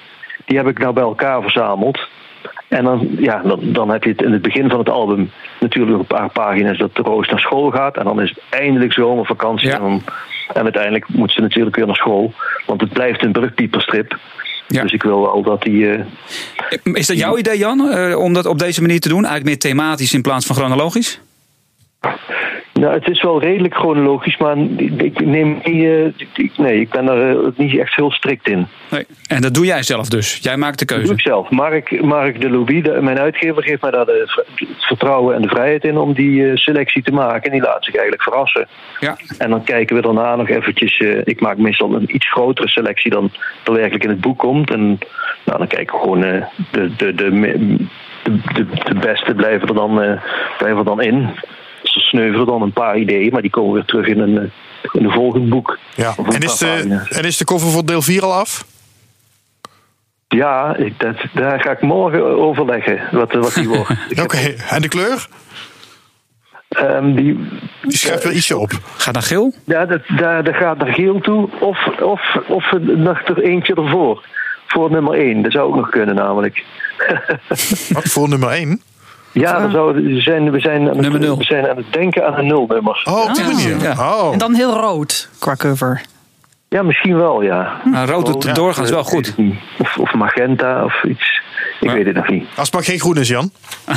Die heb ik nou bij elkaar verzameld. En dan, ja, dan, dan heb je het in het begin van het album natuurlijk een paar pagina's dat de Roos naar school gaat. En dan is het eindelijk zomervakantie. Ja. En, dan, en uiteindelijk moet ze natuurlijk weer naar school. Want het blijft een brugpieperstrip. Ja. Dus ik wil wel dat die. eh, Is dat jouw idee, Jan, eh, om dat op deze manier te doen? Eigenlijk meer thematisch in plaats van chronologisch? Nou, het is wel redelijk chronologisch, maar ik neem niet, eh, nee, ik ben er eh, niet echt heel strikt in. Nee. En dat doe jij zelf dus. Jij maakt de Dat doe keuze. ik zelf. Mark, Mark de de- mijn uitgever, geeft mij daar de, het vertrouwen en de vrijheid in om die eh, selectie te maken. En die laat zich eigenlijk verrassen. Ja. En dan kijken we daarna nog eventjes. ik maak meestal een iets grotere selectie dan er werkelijk in het boek komt. En nou, dan kijken we gewoon de, de, de, de, de, beste blijven er dan, blijven er dan in. Sneuvelen dan een paar ideeën, maar die komen weer terug in een, eh, in een volgend boek. Ja. En, is de, en is de cover voor deel 4 al af? Ja, ik, dat, daar ga ik morgen overleggen wat, wat die wordt. Oké. En de kleur? ehm, die, Die schrijft wel ietsje op. Gaat naar geel? Ja, dat, daar, dat gaat naar geel toe. Of, of, of nog er eentje ervoor. Voor nummer 1. Dat zou ook nog kunnen, namelijk. Wat voor nummer 1? Ja, zou, we, zijn, we, zijn aan het, we zijn aan het denken aan een nulnummer. Oh, op die Ah. manier. Ja. Oh. En dan heel rood qua cover. Ja, misschien wel, ja. Nou, rood doet Oh, doorgaans wel goed. Het. Of, of magenta of iets. Ik Ja. weet het nog niet. Als het maar geen groen is, Jan.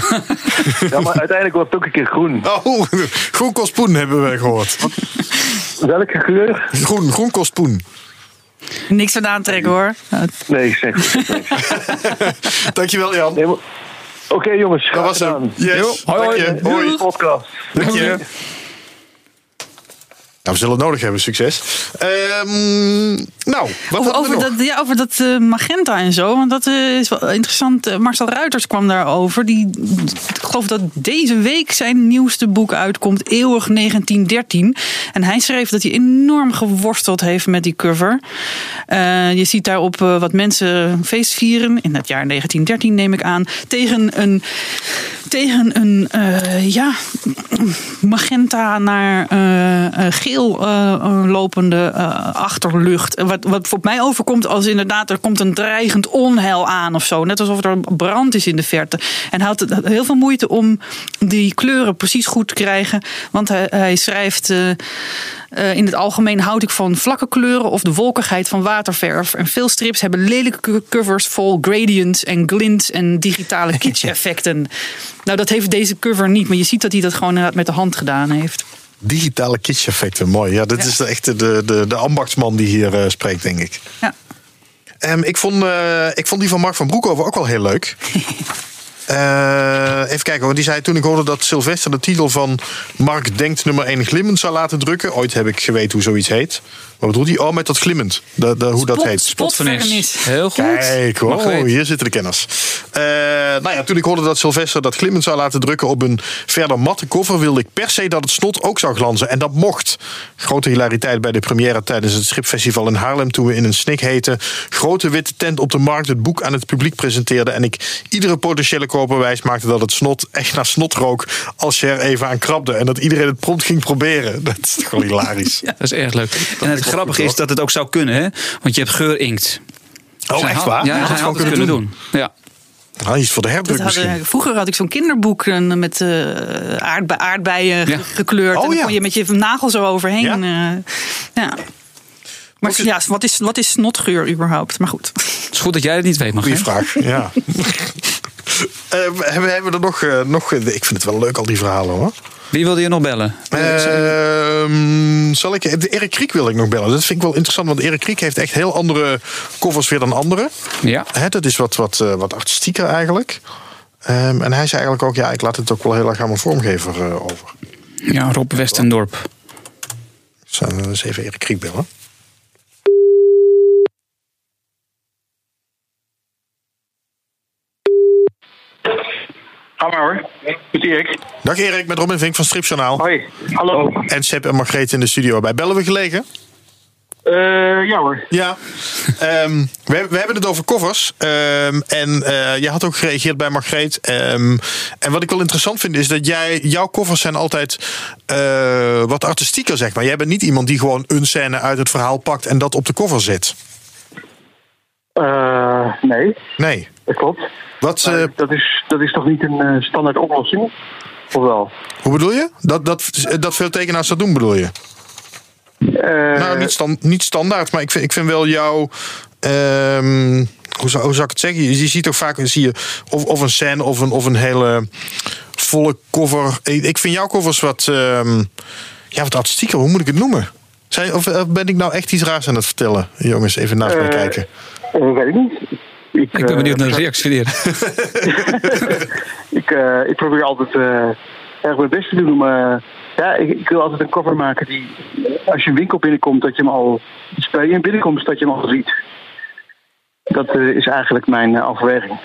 Ja, maar uiteindelijk wordt het ook een keer groen. Oh, groen kost poen hebben we gehoord. Welke geur? Groen, groen kost poen. Niks van aantrekken hoor. Nee, ik zeg het. Dankjewel, Jan. Nee, maar- Oké jongens, Dat graag was hem. Yes. Hoi, hoi. Hoi. Podcast. Dank je. Nou, we zullen het nodig hebben, succes. Ehm, nou, wat Over, over dat, ja, over dat eh, magenta en zo. Want dat eh, is wel interessant. Eh, Marcel Ruiters kwam daarover. Die, ik geloof dat deze week zijn nieuwste boek uitkomt. Eeuwig 1913. En hij schreef dat hij enorm geworsteld heeft met die cover. Je ziet daarop wat mensen feest vieren. In het jaar 1913 neem ik aan. Tegen een, tegen een ja, magenta naar geel eh, lopende eh, achterlucht. Wat, wat voor mij overkomt als inderdaad er komt een dreigend onheil aan of zo. Net alsof er brand is in de verte. En hij had heel veel moeite om die kleuren precies goed te krijgen. Want hij, hij schrijft... eh, in het algemeen houd ik van vlakke kleuren of de wolkigheid van waterverf. En veel strips hebben lelijke co- covers vol gradients en glints en digitale kitsch-effecten. nou, dat heeft deze cover niet, maar je ziet dat hij dat gewoon inderdaad met de hand gedaan heeft. Digitale kitsch-effecten, mooi. Ja, dit Ja. is echt de, de, de ambachtsman die hier eh, spreekt, denk ik. Ja. Ehm, ik, vond, eh, ik vond die van Mark van Broekhoven ook wel heel leuk. Eh, even kijken, want die zei toen ik hoorde dat Sylvester de titel van Mark Denkt nummer 1 glimmend zou laten drukken. Ooit heb ik geweten hoe zoiets heet. Wat bedoelt hij? Oh, met dat glimmend. De, de, hoe dat heet. Spotvernis. Heel goed. Kijk, oh, hier zitten de kenners. Eh, nou ja, toen ik hoorde dat Sylvester dat glimmend zou laten drukken op een verder matte cover, wilde ik per se dat het snot ook zou glanzen. En dat mocht. Grote hilariteit bij de première tijdens het stripfestival in Haarlem toen we in een snik heten. Grote witte tent op de markt het boek aan het publiek presenteerden. En ik iedere potentiële koper wijs maakte dat het snot echt naar snot rook als je er even aan krabde. En dat iedereen het prompt ging proberen. Dat is toch wel hilarisch. Dat is erg leuk. En het grappige is dat het ook zou kunnen, hè? Want je hebt geurinkt. Oh, Zij echt had- waar? Ja, Dat het kunnen doen. Ja. Nou, iets voor de Dat herdruk hadden- misschien. vroeger had ik zo'n kinderboek eh, met eh, aardbe- aardbeien Ja. gekleurd. Oh, en dan ja. kon je met je nagel zo overheen. Ja? eh, ja. Maar is- ja, wat is, wat is snotgeur überhaupt? Maar goed. Het is goed dat jij het niet weet, mag Goeie vraag, ja. Eh, hebben, hebben we er nog, eh, nog... Ik vind het wel leuk, al die verhalen hoor. Wie wilde je nog bellen? Ehm, zal ik, Erik Kriek wil ik nog bellen. Dat vind ik wel interessant, want Erik Kriek heeft echt heel andere covers weer dan anderen. Ja. Hè, dat is wat, wat, eh, wat artistieker eigenlijk. Ehm, en hij zei eigenlijk ook, ja, ik laat het ook wel heel erg aan mijn vormgever over. Ja, Rob Westendorp. Zullen we eens even Erik Kriek bellen? Ga maar hoor. Met Erik. Dag Erik, met Robin Vink van Stripjournaal. Hoi. Hallo. En Sepp en Margreet in de studio bij. Bellen we gelegen? Eh ja hoor. Ja. Ehm, we, we hebben het over covers. Ehm, en eh jij had ook gereageerd bij Margreet. Ehm, en wat ik wel interessant vind is dat jij, jouw covers zijn altijd eh, wat artistieker, zeg maar. Jij bent niet iemand die gewoon een scène uit het verhaal pakt en dat op de cover zet. Eh nee, Nee. Dat klopt. Wat, eh, dat, is, dat is toch niet een eh, standaard oplossing? Of wel? hoe bedoel je? Dat, dat, dat veel tekenaars dat doen, bedoel je? Eh, Nou, niet, niet standaard, maar ik vind, ik vind wel jouw. ehm, hoe, zou, hoe zou ik het zeggen? Je, je ziet toch vaak zie je of, of een scène of een, of een hele volle cover. Ik, vind jouw covers wat. ehm, ja, wat artistieker. Hoe moet ik het noemen? Zijn, of ben ik nou echt iets raars aan het vertellen? Jongens, even naast mij Eh, kijken. weet ik niet. Ik, Ik ben eh, benieuwd naar de reactie Erik. ik, eh, ik probeer altijd eh, erg mijn best te doen om. eh, ja, ik, ik wil altijd een cover maken die. eh, Als je een winkel binnenkomt, dat je hem al. Bij je binnenkomt, dat je hem al ziet. Dat eh, is eigenlijk mijn eh, overweging.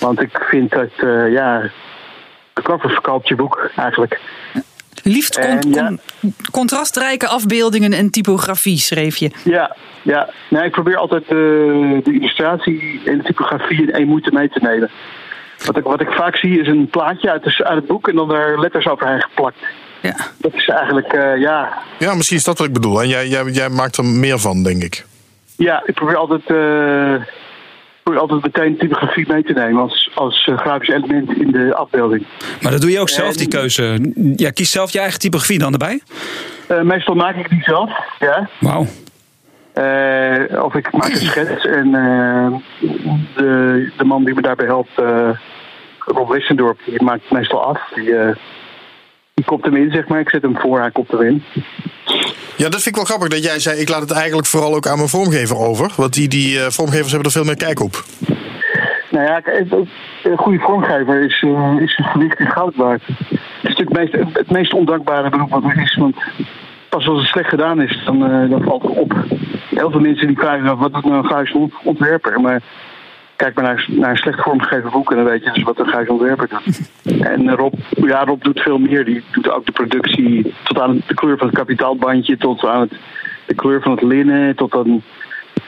Want ik vind dat. eh, ja. De cover verkoopt je boek eigenlijk. Liefst con- En ja. con- contrastrijke afbeeldingen en typografie, schreef je. Ja, ja. Nee, ik probeer altijd eh, de illustratie en de typografie in één moeite mee te nemen. Wat ik, wat ik vaak zie is een plaatje uit, de, uit het boek en dan daar letters overheen geplakt. Ja. Dat is eigenlijk, eh, ja, Ja, misschien is dat wat ik bedoel. En jij, jij, jij maakt er meer van, denk ik. ja, ik probeer altijd, eh, probeer altijd meteen typografie mee te nemen als, als eh, grafisch element in de afbeelding. Maar dat doe je ook zelf, die keuze. Ja, kies zelf je eigen typografie dan erbij? Eh, meestal maak ik die zelf, ja. Wauw. Eh, of ik maak een schets en de, de man die me daarbij helpt, Rob Wissendorp, die maakt het meestal af. Die, die kopt hem in, zeg maar. Ik zet hem voor, hij kopt hem in. Ja, dat vind ik wel grappig dat jij zei. Ik laat het eigenlijk vooral ook aan mijn vormgever over. Want die, die eh, vormgevers hebben er veel meer kijk op. Nou ja, een goede vormgever is, eh, is een gewicht in goud waard. Het is natuurlijk het meest, het meest ondankbare beroep wat er is. Want pas als het slecht gedaan is, dan, eh, dan valt het op. Heel veel mensen die af, wat doet nou een grafisch ont- ontwerper? Maar kijk maar naar, naar een slecht vormgegeven boek en dan weet je dus wat een grafisch ontwerper doet. En eh, Rob, ja, Rob doet veel meer. Die doet ook de productie tot aan de kleur van het kapitaalbandje, tot aan het, de kleur van het linnen, tot aan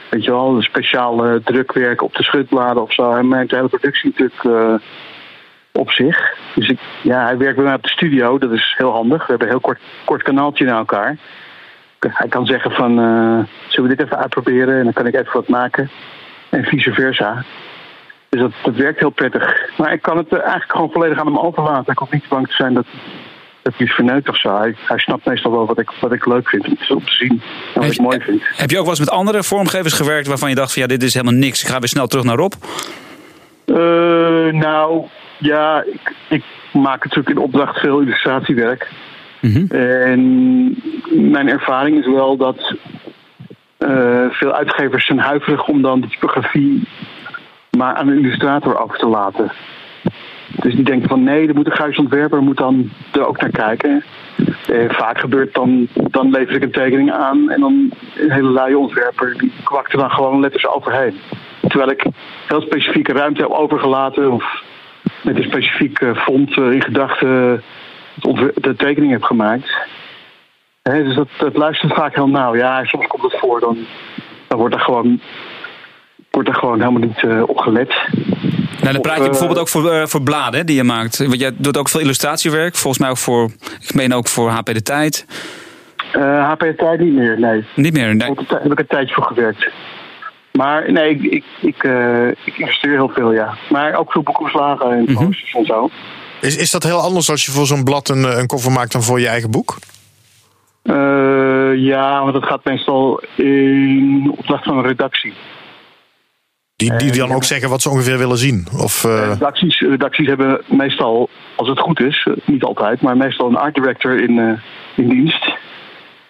weet je wel, een speciaal drukwerk op de schutbladen of zo. Hij maakt de hele productie natuurlijk eh, op zich. Dus ik, ja, hij werkt bij mij op de studio, dat is heel handig. We hebben een heel kort, kort kanaaltje naar elkaar. Hij kan zeggen van, eh, zullen we dit even uitproberen? En dan kan ik even wat maken. En vice versa. Dus dat, dat werkt heel prettig. Maar ik kan het eh, eigenlijk gewoon volledig aan hem overlaten. Ik hoef niet bang te zijn dat, dat hij is verneukt of zo. Hij, hij snapt meestal wel wat ik, wat ik leuk vind om te, zien. En wat ik mooi vind. Heb je ook wel eens met andere vormgevers gewerkt waarvan je dacht van ja, dit is helemaal niks. Ik ga weer snel terug naar Rob. Eh, nou, ja, ik, ik maak natuurlijk in opdracht veel illustratiewerk. En mijn ervaring is wel dat eh, veel uitgevers zijn huiverig om dan de typografie maar aan een illustrator over te laten. Dus die denken van nee, er moet een moet dan er ook naar kijken. Eh, vaak gebeurt dan, dan lever ik een tekening aan en dan een hele ontwerper die kwakt er dan gewoon letters overheen. Terwijl ik heel specifieke ruimte heb overgelaten of met een specifiek font eh, in gedachten de tekening heb gemaakt. Dus dat, dat luistert vaak heel nauw. Ja, soms komt het voor, dan, dan wordt er gewoon, wordt er gewoon helemaal niet eh, op gelet. Nou, dan praat je eh, bijvoorbeeld ook voor, eh, voor bladen hè, die je maakt. Want jij doet ook veel illustratiewerk. Volgens mij ook voor, ik meen ook voor HP De Tijd. Eh HP Tijd niet meer, nee. Niet meer. Nee. Daar heb ik- een tijdje voor gewerkt. Maar nee, ik, ik, ik, eh, ik investeer heel veel, ja. Maar ook veel boekopslagen en Mhm. posters en zo. Is, is dat heel anders als je voor zo'n blad een, een cover maakt dan voor je eigen boek? Eh, ja, want dat gaat meestal in opdracht van een redactie. Die, die dan ook zeggen wat ze ongeveer willen zien. Of, eh, Redacties, redacties hebben meestal, als het goed is, eh, niet altijd, maar meestal een art director in, eh, in dienst.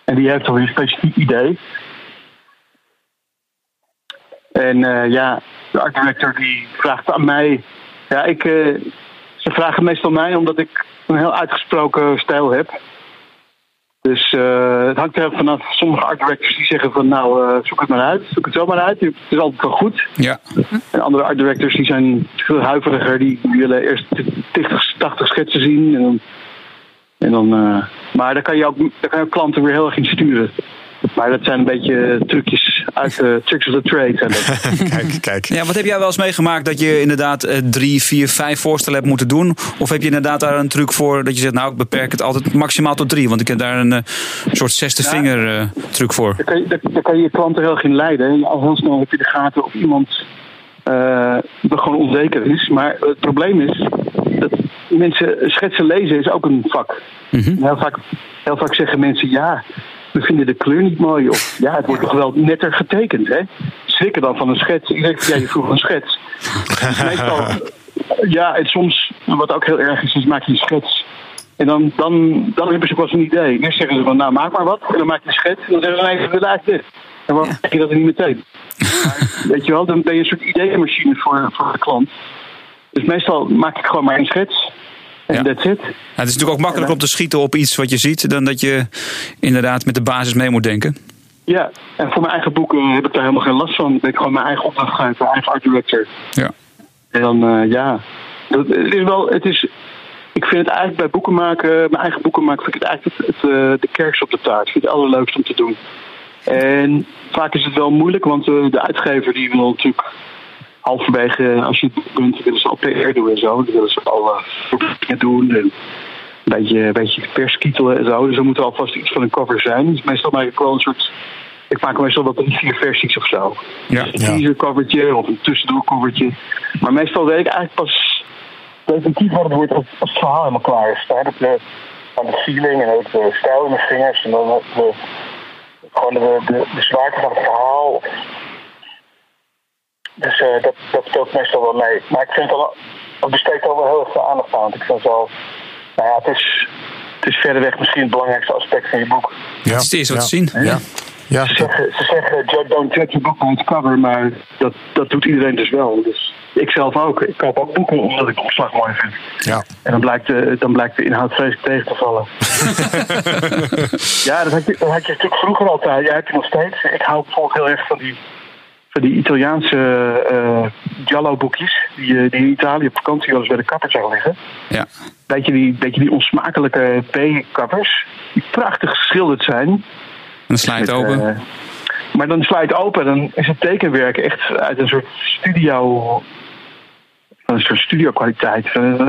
En die heeft dan een specifiek idee. En eh, ja, de art director die vraagt aan mij. Ja, ik, eh, ze vragen meestal mij omdat ik een heel uitgesproken stijl heb. Dus eh, het hangt er vanaf. Sommige art directors die zeggen van nou, eh, zoek het maar uit. Zoek het zo maar uit. Het is altijd wel goed. Ja. En andere art directors die zijn veel huiveriger. Die willen eerst 80, 80 schetsen zien. En dan, en dan, eh, maar daar kan, je ook, daar kan je ook klanten weer heel erg in sturen. Maar dat zijn een beetje trucjes uit de tricks of the trade. Zijn dat. kijk, kijk. Ja, wat heb jij wel eens meegemaakt dat je inderdaad eh, drie, vier, vijf voorstellen hebt moeten doen? Of heb je inderdaad daar een truc voor dat je zegt, nou ik beperk het altijd maximaal tot drie? Want ik heb daar een eh, soort zesde vinger eh, truc voor. Daar kan, je, daar, daar kan je je klanten heel in leiden. En Al heel snel heb je de gaten of iemand eh gewoon onzeker is. Maar het probleem is dat mensen schetsen lezen is ook een vak. heel, vaak, heel vaak zeggen mensen ja, we vinden de kleur niet mooi. Of ja, het wordt toch wel netter getekend. Hè? Schrikken dan van een schets. Iedereen zegt, ja, je vroeg een schets. Meestal, ja, en soms, wat ook heel erg is, is maak je een schets. En dan, dan, dan hebben ze pas een idee. Eerst zeggen ze van, nou maak maar wat. En dan maak je een schets. En dan zeggen ze, nee, eigenlijk dit. En waarom zeg je dat er niet meteen? Maar, weet je wel, dan ben je een soort ideeënmachine voor, voor de klant. Dus meestal maak ik gewoon maar een schets. En Ja. that's it. Ja, het is natuurlijk ook makkelijker om te schieten op iets wat je ziet, dan dat je inderdaad met de basis mee moet denken. Ja, en voor mijn eigen boeken heb ik daar helemaal geen last van. Ben ik gewoon mijn eigen opdrachtgever, eigen art director. Ja. En dan, eh, ja. Dat, het is wel, het is, ik vind het eigenlijk bij boeken maken, mijn eigen boeken maken, vind ik het eigenlijk het, het, eh, de kerst op de taart. Ik vind het allerleukste om te doen. En vaak is het wel moeilijk, want eh, de uitgever die wil natuurlijk halverwege, eh, als je het kunt, willen ze al PR doen en zo. Dan willen ze al eh, dingen doen en een beetje, een beetje pers kietelen en zo. Dus er moet er alvast iets van een cover zijn. Dus meestal maak ik wel een soort, ik maak meestal wel drie, vier versies of zo Ja. een teaser covertje of een tussendoor covertje. Maar meestal weet ik eigenlijk pas definitief wat het wordt als, het verhaal helemaal klaar is. Dan heb ik de, aan de feeling en ik de stijl in mijn vingers en dan ik de, gewoon de, de, de zwaarte van het verhaal. Dus eh, dat, dat speelt meestal wel mee. Maar ik vind het wel, dat besteedt al wel heel erg veel aandacht aan. Want ik vind het wel, nou ja, het is, het is verreweg misschien het belangrijkste aspect van je boek. Ja. Het is het eerste wat ja. te zien. Ja. Ja, Ze zeggen, ze zeggen "Ju- don't judge a book by its cover, maar dat, dat doet iedereen dus wel. Dus ik zelf ook. Ik koop ook boeken omdat ik de opslag mooi vind. ja. En dan blijkt de, dan blijkt de inhoud vreselijk tegen te vallen. ja, dat had, je, dat had je natuurlijk vroeger altijd. Jij hebt je nog steeds. Ik hou bijvoorbeeld heel erg van die, die Italiaanse eh Giallo-boekjes. Die, je- die in Italië op vakantie wel eens bij de kapper zag liggen. Ja. Weet je die, weet je die onsmakelijke B-kappers? Die prachtig geschilderd zijn. En dan sla je het open. eh, maar dan sla je het open, dan is het tekenwerk echt uit een soort studio. Van een soort studio kwaliteit.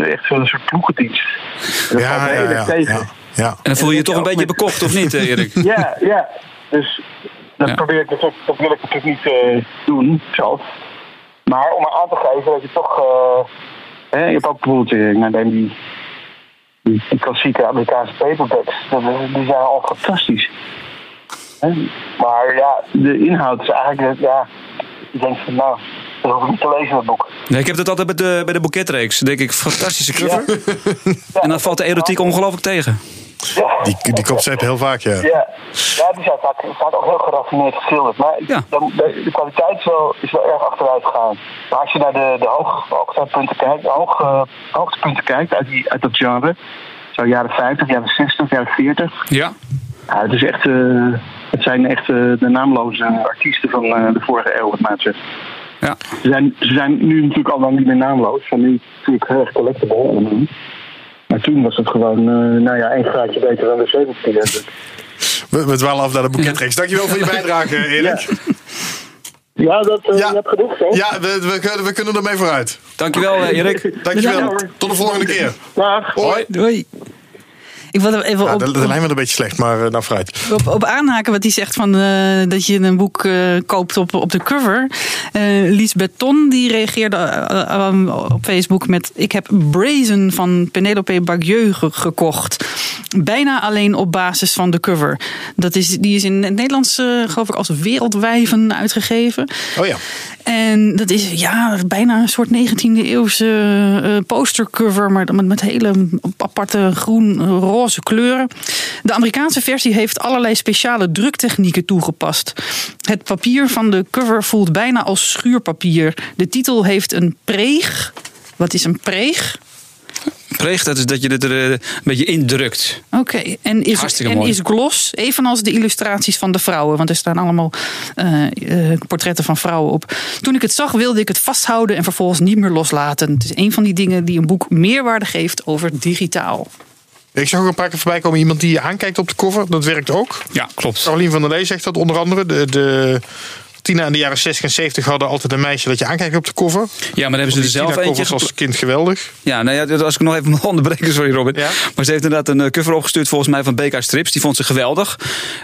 Echt zo'n soort ploegendienst. Dat Ja, valt me ja, ja, tegen. ja, ja. En dan voel je je toch een beetje bekocht, of niet, eh, Erik? Ja, ja. Dus dat Ja. probeer ik natuurlijk, dat wil ik natuurlijk niet eh, doen zelf. Maar om aan te geven dat je toch. eh, hè, je hebt ook bijvoorbeeld, eh, nou, die, die, die klassieke Amerikaanse paperbacks. Dat, die zijn al fantastisch. Hè? Maar ja, de inhoud is eigenlijk, ja, ik denk van nou, dat hoef ik niet te lezen, dat boek. Nee, ik heb dat altijd bij de, bij de boeketreeks. Denk ik, fantastische cover. En dan valt de erotiek ongelooflijk tegen. Ja. Die, die concept heel vaak, ja. Ja, ja die zijn vaak, vaak ook heel geraffineerd geschilderd. Maar ik- Ja. dan, de, de kwaliteit is wel, is wel erg achteruit gegaan. Maar als je naar de, de hoog, hoogtepunten kijkt, de hoog, eh, hoogtepunten kijkt uit, die, uit dat genre, zo jaren 50, jaren 60, jaren 40. Ja. Ja, het, is echt, eh, het zijn echt eh, de naamloze artiesten van eh, de vorige eeuw, wat. Ja. Ze zijn, ze zijn nu natuurlijk al lang niet meer naamloos. Ze zijn nu natuurlijk heel erg collectible. Maar toen was het gewoon, eh, nou ja, één graadje beter dan de 17. We, we dwalen af naar de boeketreeks. Dankjewel voor je bijdrage, Erik. Ja, dat eh, Ja. je hebt genoeg, hè? Ja, we, we, kunnen- we kunnen ermee vooruit. Dankjewel, eh, Erik. Dankjewel. Tot de volgende keer. Dag. Hoi. Doei. Ik wil even Ja, op, de, de lijn werd een beetje slecht, maar eh, nou vooruit. op, op aanhaken wat hij zegt van eh, dat je een boek eh, koopt op, op de cover. Eh Lies Beton die reageerde op Facebook met ik heb Brazen van Penelope Bagieu ge- gekocht. Bijna alleen op basis van de cover. Dat is, die is in het Nederlands geloof ik als Wereldwijven uitgegeven. Oh ja. En dat is ja, bijna een soort 19e eeuwse eh, postercover, maar met, met hele aparte groen-roze kleuren. De Amerikaanse versie heeft allerlei speciale druktechnieken toegepast. Het papier van de cover voelt bijna als schuurpapier. De titel heeft een preeg. Wat is een preeg? Preeg, dat is dat je het er eh, een beetje indrukt. Oké, en, is, Hartstikke en mooi. is gloss, evenals de illustraties van de vrouwen, want er staan allemaal eh, eh, portretten van vrouwen op. Toen ik het zag, wilde ik het vasthouden en vervolgens niet meer loslaten. Het is een van die dingen die een boek meerwaarde geeft over digitaal. Ik zag ook een paar keer voorbij komen iemand die je aankijkt op de cover. Dat werkt ook. Ja, klopt. Carolien van der Lee zegt dat onder andere. De, de Tina in de jaren 60 en 70 hadden altijd een meisje dat je aankijkt op de cover. Ja, maar dan hebben ze er zelf eentje als kind geweldig. Ja, nou ja, als ik nog even mag onderbreken, sorry Robin. Ja? Maar ze heeft inderdaad een eh, cover opgestuurd volgens mij van BK Strips. Die vond ze geweldig.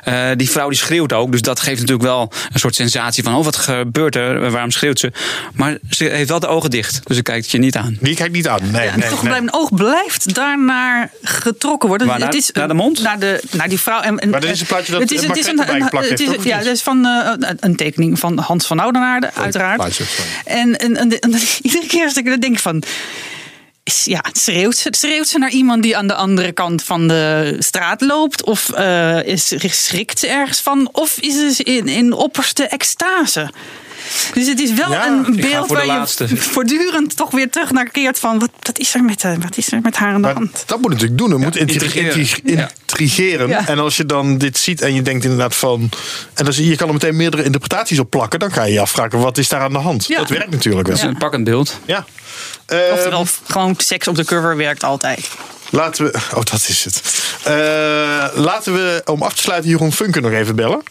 Eh, die vrouw die schreeuwt ook, dus dat geeft natuurlijk wel een soort sensatie van... oh, wat gebeurt er? Waarom schreeuwt ze? Maar ze heeft wel de ogen dicht, dus ze kijkt het je niet aan. Die kijkt niet aan. Nee, Ja, nee, toch nee. blijft mijn oog blijft daarnaar getrokken worden. Waar, naar- naar de mond? Naar, de, naar die vrouw. En, en, Maar dit is een plaatje dat het is, het is een, een, het is, ja, dat is van eh, een- een van Hans van Oudenaarde, uiteraard. En, en, en, en iedere keer als ik dat denk van. Ja, schreeuwt ze, schreeuwt ze naar iemand die aan de andere kant van de straat loopt? Of eh, is, schrikt ze ergens van? Of is ze in, in opperste extase? Dus het is wel Ja, een beeld voor de waar laatste. je voortdurend toch weer terug naar keert van... wat, wat, is, er met, eh, wat is er met haar aan de Maar hand? dat moet natuurlijk doen. Het moet intri- intrigeren. intrigeren. Ja. En als je dan dit ziet en je denkt inderdaad van... En dan zie je, je kan er meteen meerdere interpretaties op plakken. Dan ga je je afvragen, wat is daar aan de hand? Ja. Dat werkt natuurlijk wel. Dat is een pakkend beeld. Ja. Oftewel, gewoon seks op de cover werkt altijd. laten we... Oh, dat is het. Eh, laten we, om af te sluiten, Jeroen Funke nog even bellen.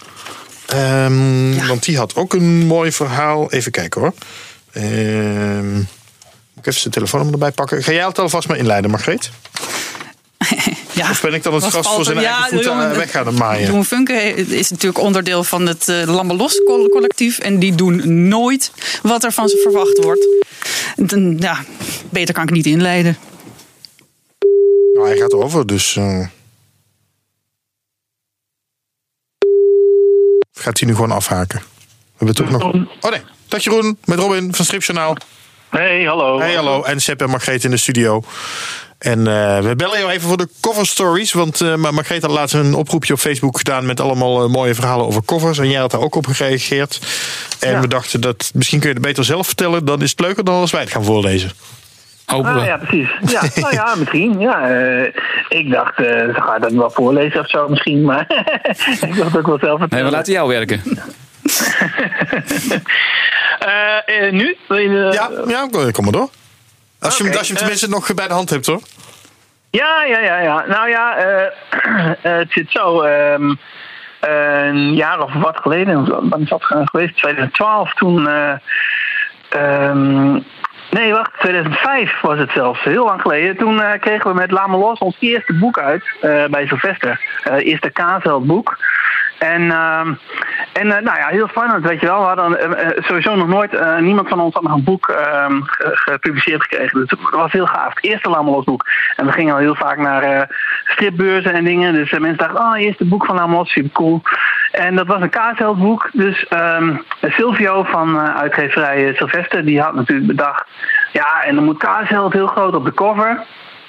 Ehm, Ja. Want die had ook een mooi verhaal. Even kijken hoor. Ehm, moet ik even zijn telefoonnummer erbij pakken. Ga jij het alvast maar inleiden, Margreet? Ja. Of ben ik dan het gras voor zijn eigen voeten jongen, eh, weg gaan maaien? Jeroen Funke is natuurlijk onderdeel van het uh, Lambelos collectief. En die doen nooit wat er van ze verwacht wordt. Dan, ja, beter kan ik niet inleiden. Nou, hij gaat over, dus. eh. Gaat hij nu gewoon afhaken? We hebben toch nog. Oh nee, dag Jeroen, met Robin van Stripjournaal. Hey, hallo. Hey, hallo. En Sepp en Margreet in de studio. En eh, we bellen jou even voor de cover stories. Want maar Margreet had laatst een oproepje op Facebook gedaan met allemaal eh, mooie verhalen over covers. En jij had daar ook op gereageerd. En Ja. we dachten dat misschien kun je het beter zelf vertellen. Dan is het leuker dan als wij het gaan voorlezen. Ah, ja, precies. Ja, nou ja, misschien. Ja, eh, ik dacht, eh ze gaat dat wel voorlezen of zo misschien, maar ik dacht ook wel zelf Nee, vertellen. we laten jou werken. Eh, eh, nu? Wil je de- Ja, ja kom maar door. Als je, als je hem tenminste nog bij de hand hebt hoor. Ja, ja, ja, ja. Nou ja, eh, eh, het zit zo. ehm, een jaar of wat geleden, wanneer is dat geweest? 2012, toen. eh, ehm, nee, wacht, 2005 was het zelfs, heel lang geleden. Toen eh, kregen we met Lame Los ons eerste boek uit eh, bij Sylvester. Eh eerste Kazeld boek. En, ehm, en eh, nou ja, heel spannend, weet je wel. We hadden eh, eh, sowieso nog nooit, niemand van ons had nog een boek ehm, ge- gepubliceerd gekregen. Dus het was heel gaaf. Het eerste Lamelos boek. En we gingen al heel vaak naar stripbeurzen en dingen. Dus mensen dachten, oh, eerste boek van Lamelos, super cool. En dat was een kaartheldboek. Dus ehm, Silvio van uitgeverij Sylvester, die had natuurlijk bedacht... Ja, en dan moet Kaasheld heel groot op de cover.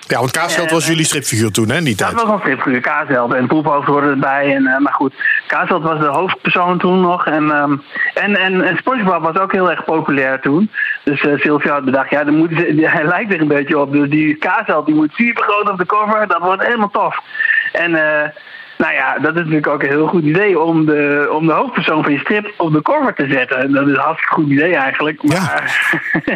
Ja, want Kaasveld Eh, was jullie stripfiguur toen, hè, in die Dat tijd. was een stripfiguur, Kaasveld. En Poephoofd hoorde erbij. En, eh, maar goed, Kaasveld was de hoofdpersoon toen nog. En, ehm, en, en, en SpongeBob was ook heel erg populair toen. Dus eh Sylvia had bedacht, ja, dan moet, hij lijkt er een beetje op. Dus die Kaasveld die moet super groot op de cover. Dat wordt helemaal tof. En eh, nou ja, dat is natuurlijk ook een heel goed idee om de, om de hoofdpersoon van je strip op de cover te zetten. Dat is een hartstikke goed idee eigenlijk. Maar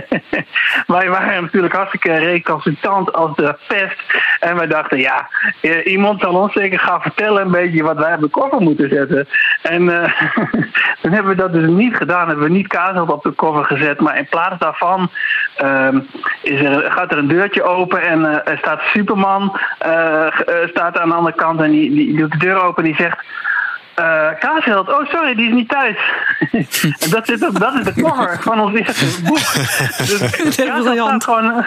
wij waren natuurlijk hartstikke recalcitrant als de pest. En wij dachten, ja, eh, iemand zal ons zeker gaan vertellen een beetje wat wij op de cover moeten zetten. En eh toen hebben we dat dus niet gedaan. Hebben we niet Kazelt op de cover gezet. Maar in plaats daarvan ehm, is er, gaat er een deurtje open en eh, er staat Superman staat aan de andere kant en die, die doet de deur open en die zegt... eh Kaasheld, oh sorry, die is niet thuis. en dat, zit op, dat is de cover van ons eerste boek. Dus Kaasheld staat gewoon... eh,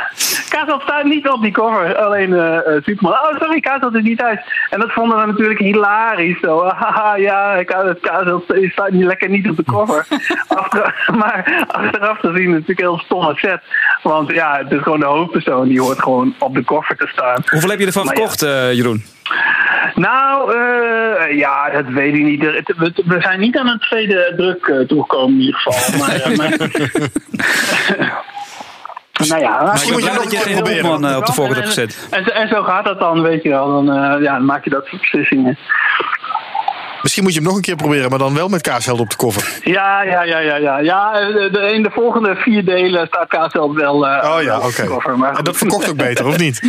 Kaasheld staat niet op die cover, alleen eh, Superman. Oh sorry, Kaasheld is niet thuis. En dat vonden we natuurlijk hilarisch. Zo, haha, ja, Kaasheld staat niet lekker niet op de cover. Achter, maar achteraf gezien is het natuurlijk een heel stomme set. Want ja, het is gewoon de hoofdpersoon, die hoort gewoon op de cover te staan. Hoeveel heb je ervan Maar ja. verkocht, eh, Jeroen? Nou, eh, ja, dat weet ik niet. We, we zijn niet aan een tweede druk eh, toegekomen in ieder geval. Maar, eh, maar- Nou ja, Maar ben moet je nog je geen proberen. Op de voorkant hebt En- gezet. En, zo- en zo gaat dat dan, weet je wel. Dan, eh, ja, dan maak je dat soort beslissingen. Misschien moet je hem nog een keer proberen, maar dan wel met kaasheld op de koffer. Ja, ja, ja, ja, ja. ja de, de- in de volgende vier delen staat Kaasveld wel. eh, Oh ja, cover, maar En dat verkocht ook beter, of niet?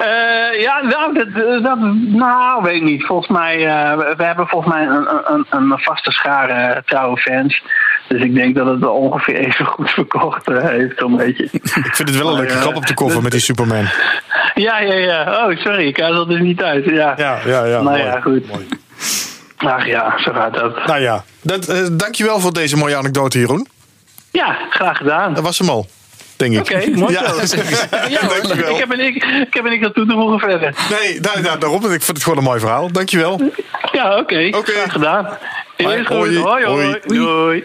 Eh, ja, nou, dat, dat, nou, weet ik niet. Volgens mij, eh, we, hebben volgens mij een, een, een vaste schare trouwe fans. Dus ik denk dat het wel ongeveer even goed verkocht eh, heeft, zo'n beetje. Ik vind het wel een leuke grap op de koffer met die Superman. Ja, ja, ja. Oh, sorry, ik had dat dus niet uit. Ja, Ja, ja, ja. Nou mooi. ja, goed. Mooi. Ach ja, zo gaat dat. Nou ja, dat, eh, dankjewel voor deze mooie anekdote, Jeroen. Ja, graag gedaan. Dat was hem al, denk ik. Oké, mooi Ja. Ja. Dankjewel. ik, heb er niks, ik heb er niks aan toe te voegen verder. Nee, nou, nou, daarom. Ik vind het gewoon een mooi verhaal. Dankjewel. Ja, oké. Oké. Graag gedaan. Hoi, hoi, Hoi, hoi. Doei.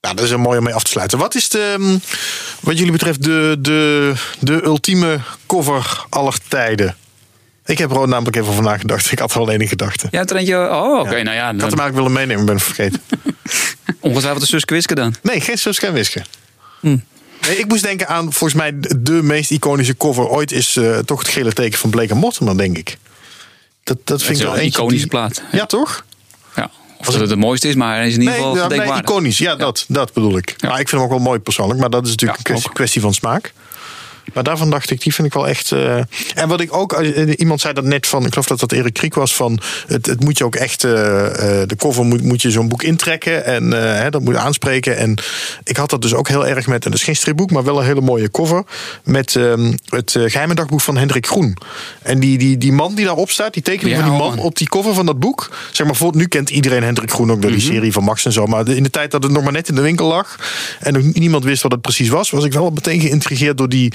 Nou, dat is een mooi om mee af te sluiten. Wat is de, mm, wat jullie betreft de, de, de ultieme cover aller tijden? Ik heb er ook namelijk even over nagedacht. Ik had er alleen in gedachten. Ja, het eentje. Oh, oké. nou ja, Ik had hem eigenlijk willen meenemen, ben vergeten. ongetwijfeld de Suske Wiske dan. Nee, geen Suske en Wiske. Hm. Nee, ik moest denken aan, volgens mij, de meest iconische cover ooit is eh, toch het gele teken van Blake en Mortimer, denk ik. Dat, dat vind ik wel een iconische die- plaat. Ja, toch? Ja. Of dat het het mooiste is, maar hij is in ieder Nee, geval ja, nee, iconisch. Ja, Dat, dat bedoel ik. Ja. Maar ik vind hem ook wel mooi persoonlijk. Maar dat is natuurlijk Ja, een kwestie van smaak. Maar daarvan dacht ik, die vind ik wel echt. eh, En wat ik ook, eh, iemand zei dat net van, ik geloof dat dat Erik Kriek was, van het, het moet je ook echt, eh, eh, de cover moet, moet je zo'n boek intrekken en eh, hè, dat moet je aanspreken. En ik had dat dus ook heel erg met, en dat is geen stripboek, maar wel een hele mooie cover, met ehm, het eh, geheime dagboek van Hendrik Groen. En die, die, die man die daarop staat, die tekening Ja, van die man man. op die cover van dat boek, zeg maar, voor, nu kent iedereen Hendrik Groen ook door die serie van Max en zo, maar in de tijd dat het nog maar net in de winkel lag en nog niemand wist wat het precies was, was ik wel meteen geïntrigeerd door, die,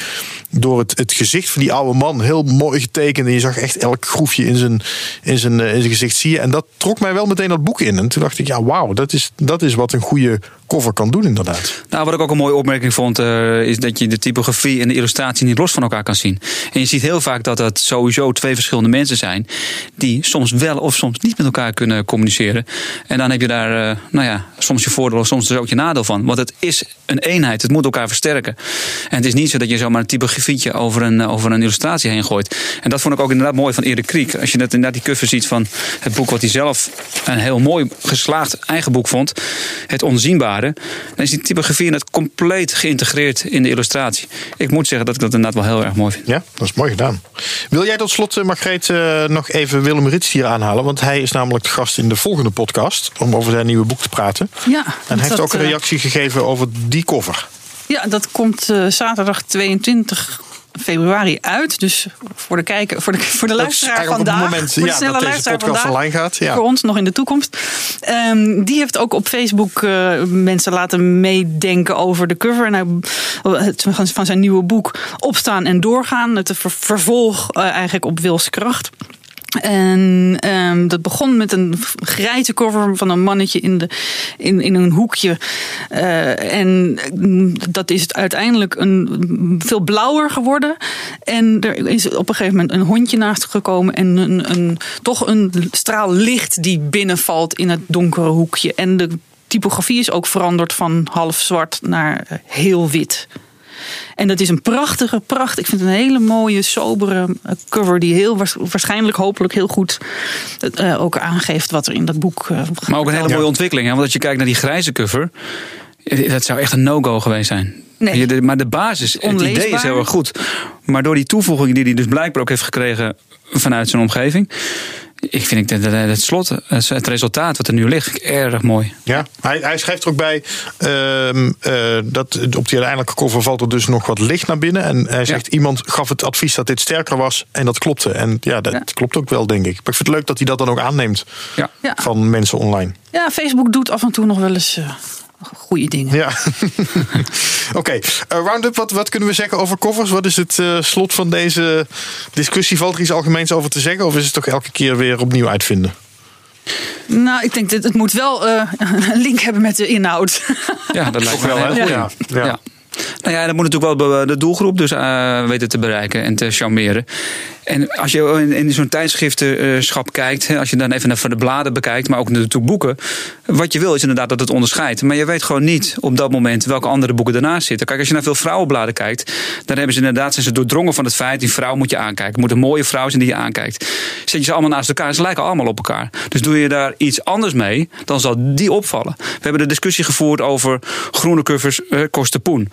door het, het gezicht van die oude man. Heel mooi getekend en je zag echt elk groefje in zijn, in zijn, eh, in zijn gezicht zie je. En dat trok mij wel meteen dat boek in. En toen dacht ik, ja wauw, dat is, dat is wat een goede cover kan doen inderdaad. Nou, wat ik ook een mooie opmerking vond, eh, is dat je de typografie en de illustratie niet los van elkaar kan zien. En je ziet heel vaak dat dat sowieso twee verschillende mensen zijn, die soms wel of soms niet met elkaar kunnen communiceren. En dan heb je daar, eh, nou ja, soms je voordeel of soms dus ook je nadeel van. Want het is een eenheid, het moet elkaar versterken. En het is niet zo dat je zomaar een typografietje over een, eh, over een illustratie heen gooit. En dat vond ik ook inderdaad mooi van Erik Kriek. Als je net inderdaad die cover ziet van het boek wat hij zelf een heel mooi geslaagd eigen boek vond, Het Onzienbare, dan is die typografie net compleet geïntegreerd in de illustratie. Ik moet zeggen dat ik dat inderdaad wel heel erg mooi vind. Ja, dat is mooi gedaan. Wil jij tot slot, eh, Margreet, eh, nog even Willem Rits hier aanhalen? Want hij is namelijk de gast in de volgende podcast om over zijn nieuwe boek te praten. Ja, En hij heeft ook een reactie gegeven over die cover. Ja, dat komt eh, zaterdag 22 februari uit. Dus voor de, kijker, voor de, voor de luisteraar het vandaag. moment, voor de ja, snelle dat deze luisteraar podcast vandaag, online gaat, ja. Voor ons nog in de toekomst. Ehm, die heeft ook op Facebook eh, mensen laten meedenken over de cover. En hij, het, van zijn nieuwe boek Opstaan en Doorgaan. Het ver- vervolg eh, eigenlijk op Wils Kracht. En ehm, dat begon met een grijze cover van een mannetje in, de, in, in een hoekje. Eh, en mm, dat is uiteindelijk een, veel blauwer geworden. En er is op een gegeven moment een hondje naast gekomen. En een, een, toch een straal licht die binnenvalt in het donkere hoekje. En de typografie is ook veranderd van half zwart naar heel wit. En dat is een prachtige, pracht. Ik vind het een hele mooie, sobere eh, cover. Die heel waars- waarschijnlijk, hopelijk heel goed eh, ook aangeeft wat er in dat boek. eh, Maar ook een hele mooie ontwikkeling. Hè? Want als je kijkt naar die grijze cover, dat zou echt een no-go geweest zijn. Nee. Maar de basis, het idee is heel erg goed. Maar door die toevoeging die hij dus blijkbaar ook heeft gekregen vanuit zijn omgeving. Ik vind het, het, het slot, het het resultaat wat er nu ligt, vind ik erg mooi. Ja, hij, hij schrijft er ook bij ehm, eh, dat op die uiteindelijke cover valt er dus nog wat licht naar binnen. En hij zegt, iemand gaf het advies dat dit sterker was en dat klopte. En ja, dat Ja. klopt ook wel, denk ik. Maar ik vind het leuk dat hij dat dan ook aanneemt Ja. Ja. van mensen online. ja, Facebook doet af en toe nog wel eens eh, goede dingen. Ja. Oké, eh, Roundup, wat, wat kunnen we zeggen over covers? Wat is het eh, slot van deze discussie? Valt er iets algemeens over te zeggen? Of is het toch elke keer weer opnieuw uitvinden? Nou, ik denk dat het moet wel eh, een link hebben met de inhoud. Ja, dat lijkt me wel, hè? goeie. Ja, ja. Ja. Nou ja, dat moet natuurlijk wel de doelgroep dus uh, weten te bereiken en te charmeren. En als je in, in zo'n tijdschriftenschap kijkt, als je dan even naar de bladen bekijkt, maar ook natuurlijk boeken. Wat je wil is inderdaad dat het onderscheidt. Maar je weet gewoon niet op dat moment welke andere boeken daarnaast zitten. Kijk, als je naar veel vrouwenbladen kijkt, dan hebben ze inderdaad zijn ze doordrongen van het feit, die vrouw moet je aankijken. Moet een mooie vrouw zijn die je aankijkt. Zet je ze allemaal naast elkaar, ze lijken allemaal op elkaar. Dus doe je daar iets anders mee, dan zal die opvallen. We hebben de discussie gevoerd over groene covers uh, kosten poen.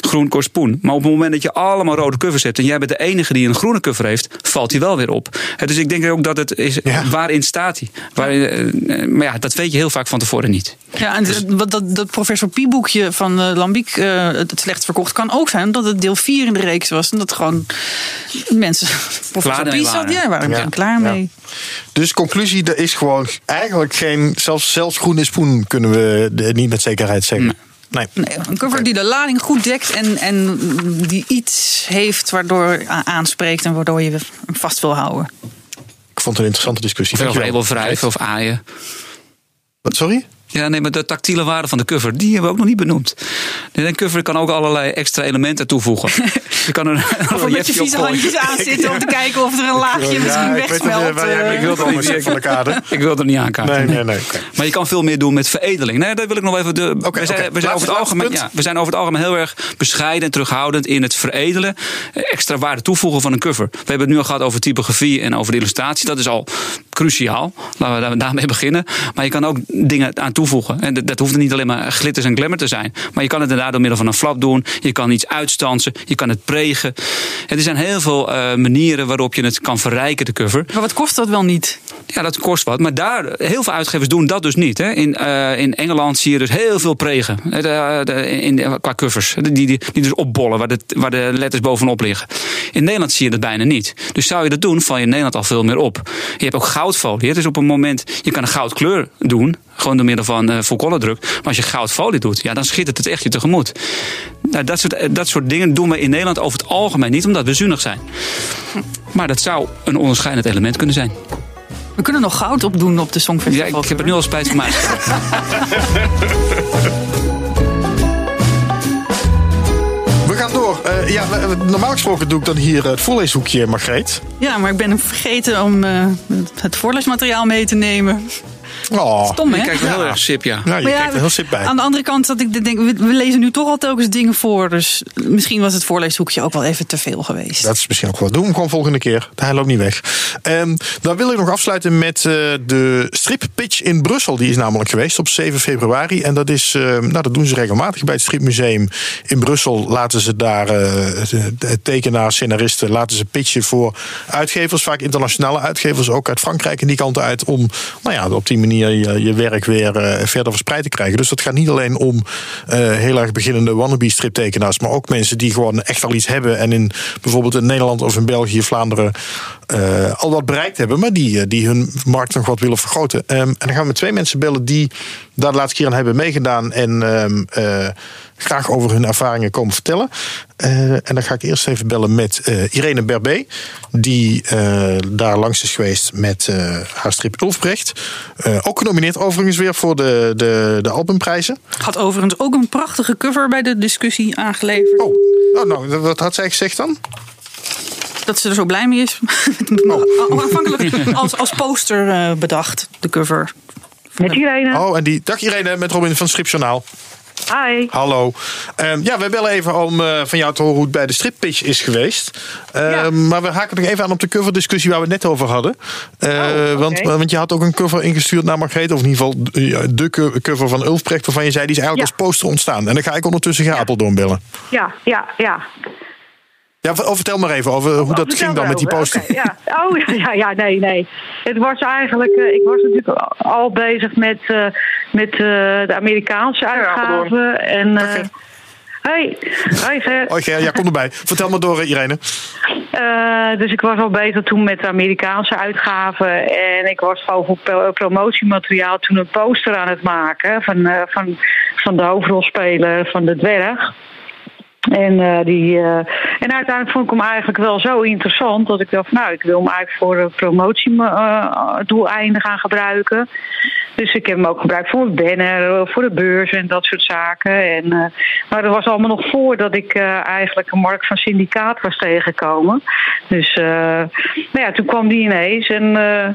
Groen kost poen. Maar op het moment dat je allemaal rode covers hebt en jij bent de enige die een groene cover heeft, valt hij wel weer op. Dus ik denk ook dat het is, waarin staat hij? Waarin, eh, maar ja, dat weet je heel vaak van tevoren niet. Ja, en dus, dat, dat, dat professor Pieboekje van uh, Lambiek uh, het slecht verkocht kan ook zijn dat het deel 4 in de reeks was. En dat gewoon mensen. Professor Pie zat, ja, waren ja. klaar mee. Dus conclusie, er is gewoon eigenlijk geen. Zelfs, zelfs groene spoen kunnen we niet met zekerheid zeggen. Nee. Nee. een cover die de lading goed dekt en, en die iets heeft waardoor aanspreekt en waardoor je hem vast wil houden. Ik vond het een interessante discussie. Of label wrijven of aaien. Wat, sorry? Ja, nee, maar de tactiele waarde van de cover, die hebben we ook nog niet benoemd. Een cover kan ook allerlei extra elementen toevoegen. Je kan er of een met je vieze handjes aan zitten om te kijken of er een laagje ja, misschien wegsmelt. Ik, ik wil van de kade. Ik wil er niet aankaarten. Nee, nee, nee. Maar je kan veel meer doen met veredeling. Nee, dat wil ik nog even. De, okay, we, zijn, okay. we, zijn over het algemeen, ja, we zijn over het algemeen heel erg bescheiden en terughoudend in het veredelen. Extra waarde toevoegen van een cover. We hebben het nu al gehad over typografie en over de illustratie. Dat is al cruciaal. Laten we daarmee beginnen. Maar je kan ook dingen aan toevoegen. En dat, hoeft niet alleen maar glitters en glamour te zijn. Maar je kan het inderdaad door middel van een flap doen. Je kan iets uitstansen. Je kan het pregen. En er zijn heel veel uh, manieren waarop je het kan verrijken, de cover. Maar wat kost dat wel niet? Ja, dat kost wat. Maar daar, heel veel uitgevers doen dat dus niet. Hè. In, uh, in Engeland zie je dus heel veel pregen. De, de, in, qua covers. Die, die, die dus opbollen, waar de, waar de letters bovenop liggen. In Nederland zie je dat bijna niet. Dus zou je dat doen, val je in Nederland al veel meer op. Je hebt ook goudfolie. Dus op een moment, je kan een goudkleur doen. Gewoon door middel van uh, full druk. Maar als je goudfolie doet, ja, dan schittert het echt je tegemoet. Nou, dat, soort, dat soort dingen doen we in Nederland over het algemeen niet, omdat we zuinig zijn. Maar dat zou een onderscheidend element kunnen zijn. We kunnen nog goud opdoen op de Songfestival. Ja, ik heb het nu al spijt gemaakt. We gaan door. Uh, ja, normaal gesproken doe ik dan hier het voorleeshoekje, Margreet. Ja, maar ik ben vergeten om uh, het voorleesmateriaal mee te nemen. Oh, Stom, hè? Je kijkt wel heel erg sip, ja. Ja, je ja, kijkt er heel sip bij. Aan de andere kant, dat ik denk, we, lezen nu toch al telkens dingen voor. Dus misschien was het voorleeshoekje ook wel even te veel geweest. Dat is misschien ook wel. Doen we gewoon volgende keer. Hij loopt niet weg. Um, dan wil ik nog afsluiten met uh, de strip-pitch in Brussel. Die is namelijk geweest op 7 februari. En dat is, uh, nou, dat doen ze regelmatig bij het Stripmuseum in Brussel. Laten ze daar uh, tekenaars, scenaristen, laten ze pitchen voor uitgevers. Vaak internationale uitgevers, ook uit Frankrijk en die kant uit. Om, nou ja, op die manier je, je werk weer uh, verder verspreid te krijgen. Dus dat gaat niet alleen om uh, heel erg beginnende wannabe striptekenaars, maar ook mensen die gewoon echt al iets hebben en in bijvoorbeeld in Nederland of in België, Vlaanderen uh, al wat bereikt hebben, maar die, die hun markt nog wat willen vergroten. Um, en dan gaan we twee mensen bellen die daar de laatste keer aan hebben meegedaan en um, graag over hun ervaringen komen vertellen. Uh, en dan ga ik eerst even bellen met uh, Irene Berbé, die daar langs is geweest met haar strip Ulfbrecht. ook genomineerd overigens weer voor de, de, de albumprijzen. Had overigens ook een prachtige cover bij de discussie aangeleverd. Oh, oh nou, wat had zij gezegd dan? dat ze er zo blij mee is. Oh. Aanvankelijk als, als poster bedacht, de cover. Met Irene. Oh, en die. Dag Irene, met Robin van Stripjournaal. Hi. Hallo. Um, ja, we bellen even om uh, van jou te horen hoe het bij de strippitch is geweest. Uh, ja. Maar we haken nog even aan op de coverdiscussie waar we het net over hadden. Uh, oh, okay. want, want je had ook een cover ingestuurd naar Margreet. Of in ieder geval de cover van Ulfprecht. Waarvan je zei, die is eigenlijk ja. als poster ontstaan. En dan ga ik ondertussen. Apeldoorn bellen. Ja, ja, ja. Ja, vertel maar even over hoe dat ging dan met die poster. Okay, ja. Oh ja, ja, nee, nee. Het was eigenlijk, uh, ik was natuurlijk al bezig met, uh, met uh, de Amerikaanse uitgaven. en, okay. Hey, hoi Ger. Hoi Ger, ja, kom erbij. Vertel maar door, Irene. Uh, dus ik was al bezig toen met de Amerikaanse uitgaven. En ik was over promotiemateriaal toen een poster aan het maken van, uh, van, van de hoofdrolspeler van de dwerg. En, eh, die, eh, en uiteindelijk vond ik hem eigenlijk wel zo interessant dat ik dacht, nou, ik wil hem eigenlijk voor uh, promotiedoeleinden gaan gebruiken. Dus ik heb hem ook gebruikt voor een banner, voor de beurs en dat soort zaken. En, maar dat was allemaal nog voordat ik eigenlijk een markt van syndicaat was tegengekomen. Dus nou ja, toen kwam die ineens en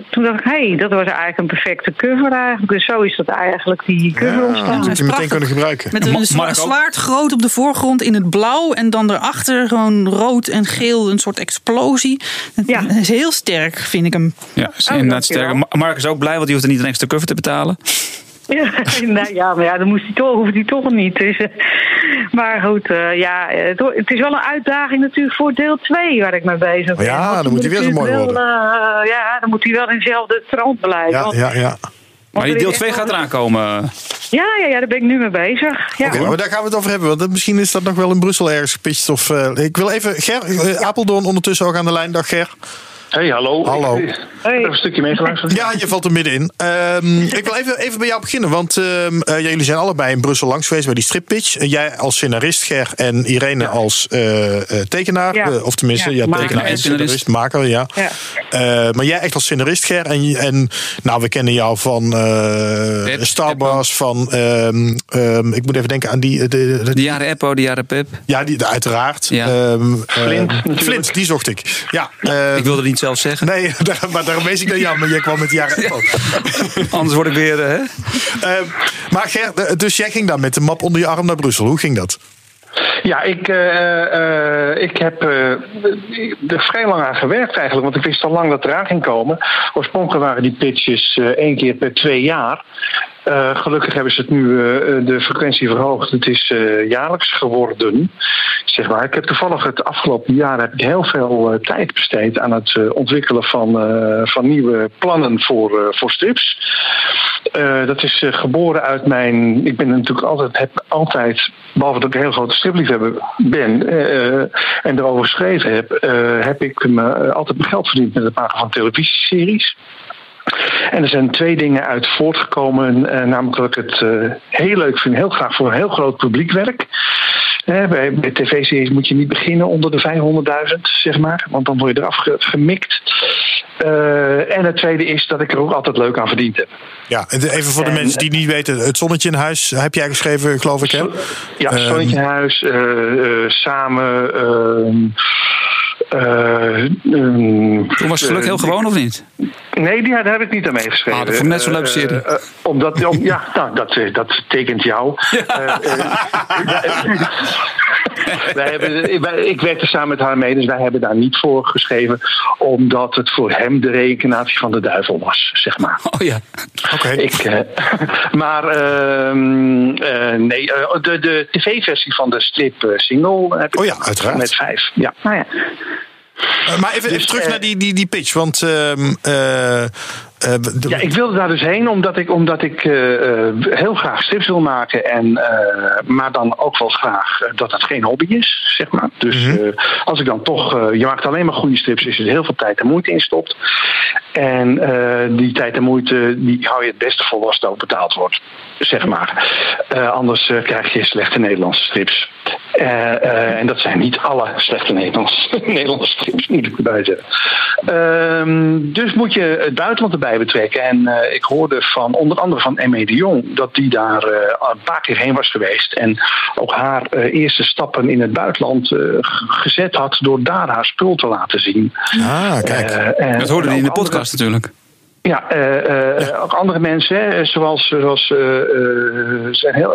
toen dacht ik, hé, hey, dat was eigenlijk een perfecte cover eigenlijk. Dus zo is dat eigenlijk die cover Ja, ontstaan. dat moet je meteen kunnen gebruiken. Met een zwaard groot op de voorgrond in het blauw. En dan daarachter gewoon rood en geel. Een soort explosie. Het Ja. is heel sterk, vind ik hem. Ja, is Oh, inderdaad sterk. Ma- Mark is ook blij, want die hoeft er niet een extra cover te betalen. Ja, nou ja, maar ja, dan moest hij toch, hoeft hij toch niet. Dus, eh, maar goed, eh, ja, het, is wel een uitdaging natuurlijk voor deel 2 waar ik mee bezig ben. Ja, dan moet hij weer zo mooi wel, eh, ja, dan moet hij wel in dezelfde trant blijven. Ja, Want- ja, ja. Maar die deel echt 2 wel- gaat eraan komen. Ja, ja, ja, daar ben ik nu mee bezig. Ja. Oké, maar daar gaan we het over hebben. Want misschien is dat nog wel in Brussel ergens gepitcht. Of, eh, ik wil even Ger, eh, Apeldoorn ondertussen ook aan de lijn. Dag Ger. Hey, hallo. Hallo. Ik heb even een stukje meegeluisterd. Ja, je valt er middenin. Ehm ik wil even, even bij jou beginnen. Want ehm, eh, jullie zijn allebei in Brussel langs geweest bij die strippitch. Eh, jij als scenarist, Ger. En Irene als eh, eh, tekenaar. Ja. Of tenminste, Ja, ja, tekenaar en en scenarist. scenarist. Maker, ja. Ja. Eh, maar jij echt als scenarist, Ger. En, en nou, we kennen jou van eh Pep, Star Wars. Van, ehm, ehm, ik moet even denken aan die... De, de- De jaren Eppo, de jaren Pep. ja, die, uiteraard. Ja. Ehm, eh, Flint. Flint, die zocht ik. Ja, eh, Ik wilde het niet zelf zeggen. Nee, daar- maar daarom wees ik naar jou, maar jij kwam met de jaren Apple. Anders word ik weer... eh, Hè? Eh, maar Ger, de- dus jij ging daar met de map onder je arm naar Brussel. Hoe ging dat? Ja, ik, eh, eh, ik heb eh, er vrij lang aan gewerkt eigenlijk, want ik wist al lang dat het eraan ging komen. Oorspronkelijk waren die pitches eh, één keer per twee jaar. Eh, gelukkig hebben ze het nu eh, de frequentie verhoogd. Het is eh, jaarlijks geworden. Zeg maar. Ik heb toevallig het afgelopen jaar heb ik heel veel eh, tijd besteed aan het eh, ontwikkelen van, eh, van nieuwe plannen voor, eh, voor strips. Eh, dat is eh, geboren uit mijn. Ik ben natuurlijk altijd, heb altijd, behalve dat ik een heel grote stripliefhebber ben eh, en erover geschreven heb, eh, heb ik me, eh, altijd mijn geld verdiend met het maken van televisieseries. En er zijn twee dingen uit voortgekomen. eh, namelijk dat ik het eh, heel leuk vind, heel graag voor een heel groot publiek werk. Eh, bij, bij tv-series moet je niet beginnen onder de 500.000, zeg maar. Want dan word je eraf ge- gemikt. Eh, en het tweede is dat ik er ook altijd leuk aan verdiend heb. Ja, en even voor de En- mensen die niet weten. Het zonnetje in huis heb jij geschreven, geloof ik, hè? Ja, Ehm, Zonnetjehuis, eh, eh, samen. ehm, eh, ehm, Toen was het geluk heel gewoon, of niet? Nee, die, daar heb ik niet aan meegeschreven. Ah, dat vond ik net zo'n leuke Eh, serie. eh, omdat, om, ja, nou, dat, eh, dat tekent jou. Eh, eh, wij hebben, wij- ik werkte samen met haar mee, dus wij hebben daar niet voor geschreven. Omdat het voor hem de reïncarnatie van de duivel was, zeg maar. Oh ja. Oké. Ik, eh, maar ehm, eh, nee, eh, de, de tv-versie van de strip eh, single heb ik Oh ja, uiteraard. met vijf. Ja. Nou ja. Eh, maar even, Dus, terug eh, naar die, die, die pitch. Want eh, de- Ja, ik wilde daar dus heen omdat ik, omdat ik eh, eh, heel graag strips wil maken. En, maar dan ook wel graag dat het geen hobby is, zeg maar. Dus Mhm. als ik dan toch... je maakt alleen maar goede strips, is er heel veel tijd en moeite in stopt. En die tijd en moeite, die hou je het beste vol als het ook betaald wordt. Zeg maar. Anders krijg je slechte Nederlandse strips. En dat zijn niet alle slechte Nederlandse, Nederlandse strips, moet ik erbij zeggen. Ehm, dus moet je het buitenland erbij betrekken. En eh, ik hoorde van onder andere van Emme de Jong dat die daar eh, een paar keer heen was geweest. En ook haar eh, eerste stappen in het buitenland eh, gezet had door daar haar spul te laten zien. ah, kijk. En- Dat hoorde hij in de andere- podcast natuurlijk. Ja, eh, eh, ook andere mensen, hè, zoals, zoals eh, eh, zijn heel,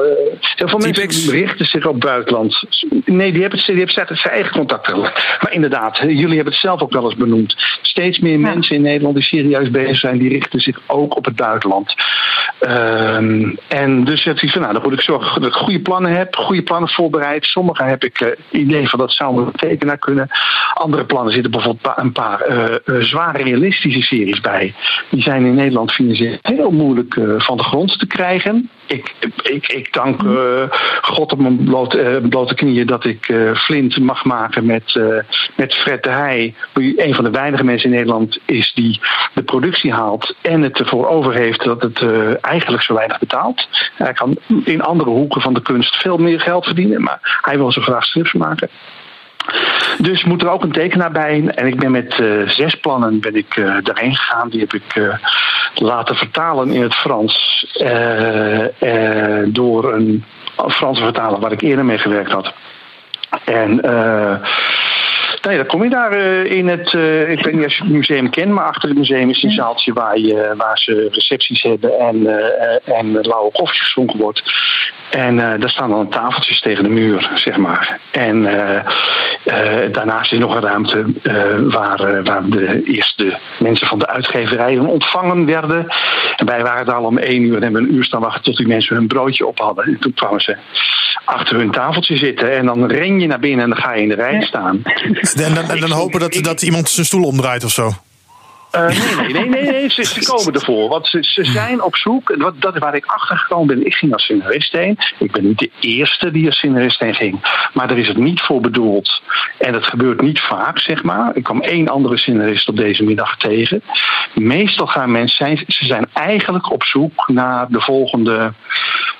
heel veel mensen richten zich op buitenland. Nee, die hebben, die hebben zijn zijn eigen contacten. Maar inderdaad, jullie hebben het zelf ook wel eens benoemd. Steeds meer mensen in Nederland die serieus bezig zijn, die richten zich ook op het buitenland. Ehm, en dus heb ik van, nou, dan moet ik zorgen dat ik goede plannen heb, goede plannen voorbereid. Sommige heb ik idee van dat zou een tekenaar kunnen. Andere plannen zitten bijvoorbeeld pa- een paar zware realistische series bij. Die zijn in Nederland financieel heel moeilijk eh, van de grond te krijgen. ik, ik, ik dank uh, God op mijn blote, uh, blote knieën dat ik uh, Flint mag maken met, met Fred de Heij. Die een van de weinige mensen in Nederland is die de productie haalt en het ervoor over heeft dat het eigenlijk zo weinig betaalt. Hij kan in andere hoeken van de kunst veel meer geld verdienen, maar hij wil zo graag strips maken. Dus moet er ook een tekenaar bij. En ik ben met uh, zes plannen ben ik uh, daarheen gegaan. Die heb ik uh, laten vertalen in het Frans. door een Franse vertaler waar ik eerder mee gewerkt had. En Nee, dan kom je daar in het. Ik weet niet of je het museum kent, maar achter het museum is een zaaltje waar, je, waar ze recepties hebben en, en lauwe koffie geschonken wordt. En daar staan dan tafeltjes tegen de muur, zeg maar. En daarnaast is nog een ruimte waar, waar de eerste mensen van de uitgeverijen ontvangen werden. En wij waren daar al om één uur en hebben een uur staan wachten tot die mensen hun broodje op hadden. En toen kwamen ze achter hun tafeltje zitten en dan ren je naar binnen en dan ga je in de rij staan. En dan, en dan hopen dat, dat iemand zijn stoel omdraait of zo. Uh, nee, nee, nee, nee, Ze, ze, komen ervoor. Want ze, ze zijn op zoek. Wat, dat is waar ik achter gekomen ben. Ik ging als scenarist heen. Ik ben niet de eerste die als scenarist heen ging. Maar daar is het niet voor bedoeld. En dat gebeurt niet vaak, zeg maar. Ik kwam één andere scenarist op deze middag tegen. Meestal gaan mensen zijn, ze zijn eigenlijk op zoek naar de volgende,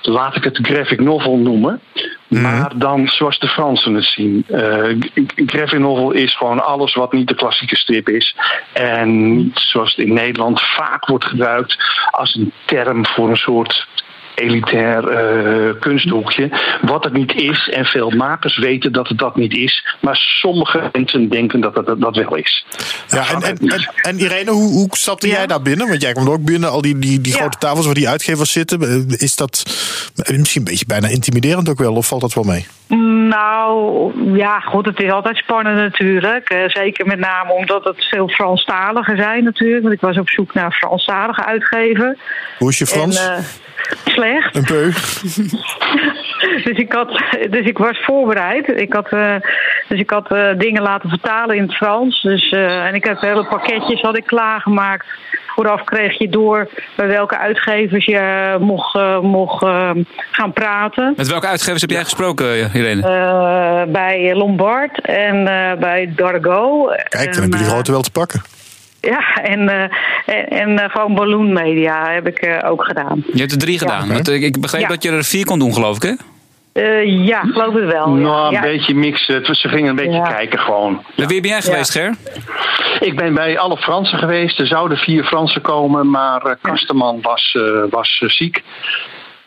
laat ik het graphic novel noemen. Maar dan zoals de Fransen het zien. Uh, novel is gewoon alles wat niet de klassieke strip is. En zoals het in Nederland vaak wordt gebruikt als een term voor een soort elitair uh, kunsthoekje. Wat het niet is. En veel makers weten dat het dat niet is. Maar sommige mensen denken dat het dat, dat wel is. Ja, en, en, en, en, Irene, hoe, hoe stapte ja. jij daar binnen? Want jij komt ook binnen, al die, die, die ja. grote tafels waar die uitgevers zitten. Is dat misschien een beetje bijna intimiderend ook wel? Of valt dat wel mee? Nou, ja, goed, het is altijd spannend natuurlijk. Uh, zeker met name omdat het veel Franstaligen zijn natuurlijk. Want ik was op zoek naar Franstalige uitgever. Hoe is je Frans? En, uh, Een peu. dus, ik had, dus ik was voorbereid. Ik had, uh, dus ik had uh, dingen laten vertalen in het Frans. Dus, uh, en ik heb hele pakketjes had ik klaargemaakt. Vooraf kreeg je door bij welke uitgevers je mocht, mocht gaan praten. Met welke uitgevers heb jij gesproken, Irene? bij Lombard en bij Dargo. Kijk, dan heb je die grote wel te pakken. Ja, en, uh, en, en uh, gewoon Balloon Media heb ik uh, ook gedaan. Je hebt er drie gedaan. Ja. Ik begreep ja. dat je er vier kon doen, geloof ik, hè? ja, geloof het wel. Nou, ja. een beetje mixen. Ze gingen een beetje kijken gewoon. Bij wie ben jij geweest, Ger? Ik ben bij alle Fransen geweest. Er zouden vier Fransen komen, maar Kasteman was, was ziek.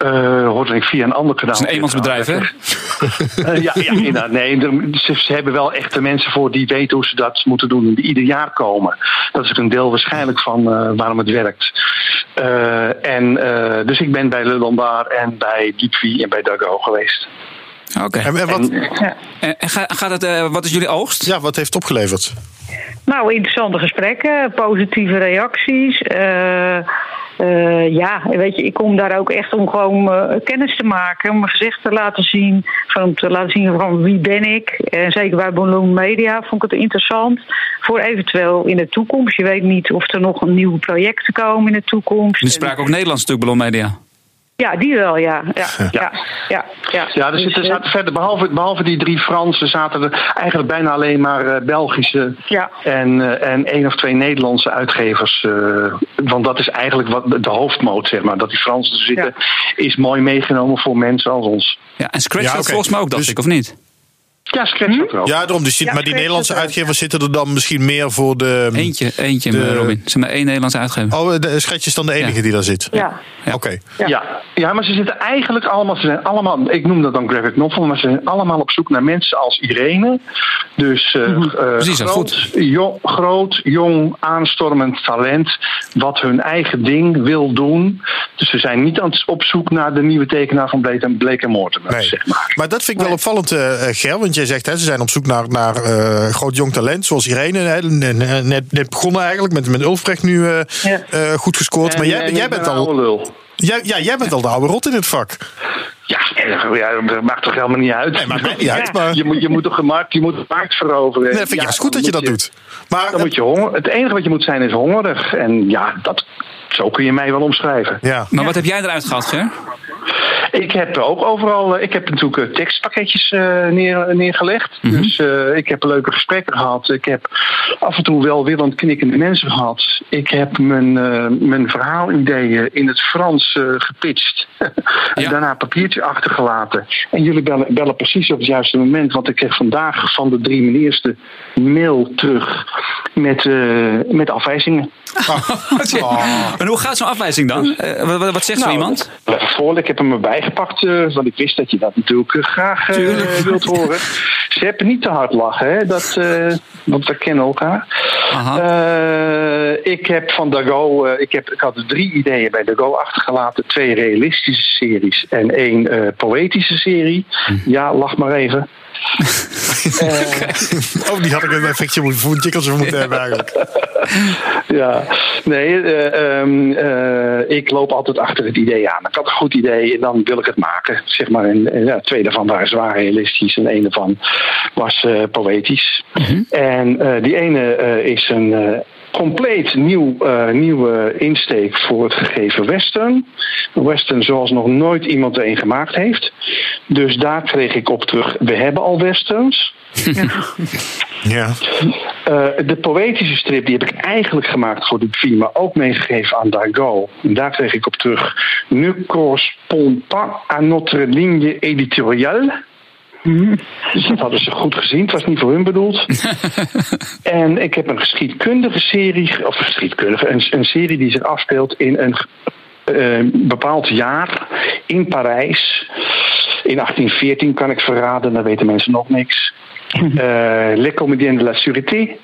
Uh, hoorde ik via een ander kanaal. Het is een eenmansbedrijf, hè? uh, ja, ja inderdaad. Nee, ze, ze, hebben wel echte mensen voor die weten hoe ze dat moeten doen. Die ieder jaar komen. Dat is ook een deel waarschijnlijk van uh, waarom het werkt. en, dus ik ben bij Le Lombard en bij Diepvie en bij Dago geweest. Oké. Okay. En, en, wat, en, en gaat het, wat is jullie oogst? Ja, wat heeft opgeleverd? Nou, interessante gesprekken, positieve reacties. Uh, ja, weet je, ik kom daar ook echt om gewoon uh, kennis te maken, om mijn gezicht te laten zien, van te laten zien van wie ben ik. En zeker bij Balloon Media vond ik het interessant voor eventueel in de toekomst. Je weet niet of er nog een nieuwe projecten komen in de toekomst. Die spraken ook Nederlands natuurlijk, Balloon Media. Ja, die wel, ja. Ja, ja. ja, ja, ja. ja dus, er zaten verder, behalve, behalve die drie Fransen, zaten er eigenlijk bijna alleen maar uh, Belgische ja. en, uh, en één of twee Nederlandse uitgevers. Uh, want dat is eigenlijk wat de hoofdmoot, zeg maar. Dat die Fransen er zitten, is mooi meegenomen voor mensen als ons. Ja, en Scratch ja, okay. volgens mij ook, dacht dus, ik, of niet? Ja, Scratch ook wel. Ja, daarom. Dus, ja, maar die Nederlandse uitgevers zitten er dan misschien meer voor de... Eentje, eentje de, Robin. Ze maar één Nederlandse uitgever. Oh, de Scratch is dan de enige ja. die daar zit? Ja. ja. Oké. Okay. Ja. ja. Maar ze zitten eigenlijk allemaal... Ze zijn allemaal, ik noem dat dan graphic novel, maar ze zijn allemaal op zoek naar mensen als Irene. Dus uh, mm-hmm. uh, Precies, groot, goed. Jong, groot, jong, aanstormend talent... wat hun eigen ding wil doen. Dus ze zijn niet aan het op zoek naar de nieuwe tekenaar van Blake en, Blake en Mortimer, nee. zeg maar. Maar dat vind ik wel opvallend, uh, Ger. Want jij zegt, hè, ze zijn op zoek naar, naar uh, groot jong talent, zoals Irene. Hè, net, net begonnen eigenlijk, met, met Ulfrecht nu uh, ja. uh, goed gescoord. En, maar jij, jij bent al. Jij, ja, jij bent al de oude rot in het vak. Ja, ja, dat maakt toch helemaal niet uit. Nee, maakt niet uit. Maar... Je, moet, je moet toch de markt, je moet de markt veroveren. Nee, vind ik ja, juist goed dat je dat je, doet. Maar dan moet je honger, het enige wat je moet zijn is hongerig. En ja, dat Zo kun je mij wel omschrijven. Ja. Maar wat heb jij eruit gehad, Ger? Ik heb ook overal, eh, ik heb natuurlijk eh, tekstpakketjes eh, neer, neergelegd. Dus eh, ik heb leuke gesprekken gehad. Ik heb af en toe wel willend knikkende mensen gehad. Ik heb mijn, eh, mijn verhaalideeën in het Frans eh, gepitcht. en Ja. daarna papiertje achtergelaten. En jullie bellen, bellen precies op het juiste moment. Want ik kreeg vandaag van de drie de mail terug met, eh, met afwijzingen. En hoe gaat zo'n afwijzing dan? Eh, wat, zegt zo Nou, iemand? Voor, ik heb hem erbij gepakt, eh, want ik wist dat je dat natuurlijk eh, graag eh, wilt horen. Ze hebben niet te hard lachen, hè? Dat, eh, want we kennen elkaar. Eh, ik heb van Dago, eh, ik, heb, ik had drie ideeën bij Dago achtergelaten. Twee realistische series en één eh, poëtische serie. Ja, lach maar even. Oh, die had ik een effectje moeten- voor een jikkeltje moeten hebben eigenlijk. Ja, nee, eh, ehm, eh, ik loop altijd achter het idee aan. Ik had een goed idee en dan wil ik het maken. Zeg maar, en, en ja, twee daarvan waren zwaar realistisch en één daarvan was eh, poëtisch. En eh, die ene eh, is een eh, compleet nieuw, eh, nieuwe insteek voor het gegeven western. Western zoals nog nooit iemand er een gemaakt heeft. Dus daar kreeg ik op terug, we hebben al westerns. Ja. Eh, de poëtische strip die heb ik eigenlijk gemaakt voor de film, maar ook meegegeven aan Dargo. En daar kreeg ik op terug. Ne correspond pas à notre ligne éditoriale. Dus dat hadden ze goed gezien. Het was niet voor hun bedoeld. en ik heb een geschiedkundige serie, of geschiedkundige, een, een serie die zich afspeelt in een eh, bepaald jaar in Parijs. In 1814 kan ik verraden, daar weten mensen nog niks. Eh Les Comédiens de la Sûreté.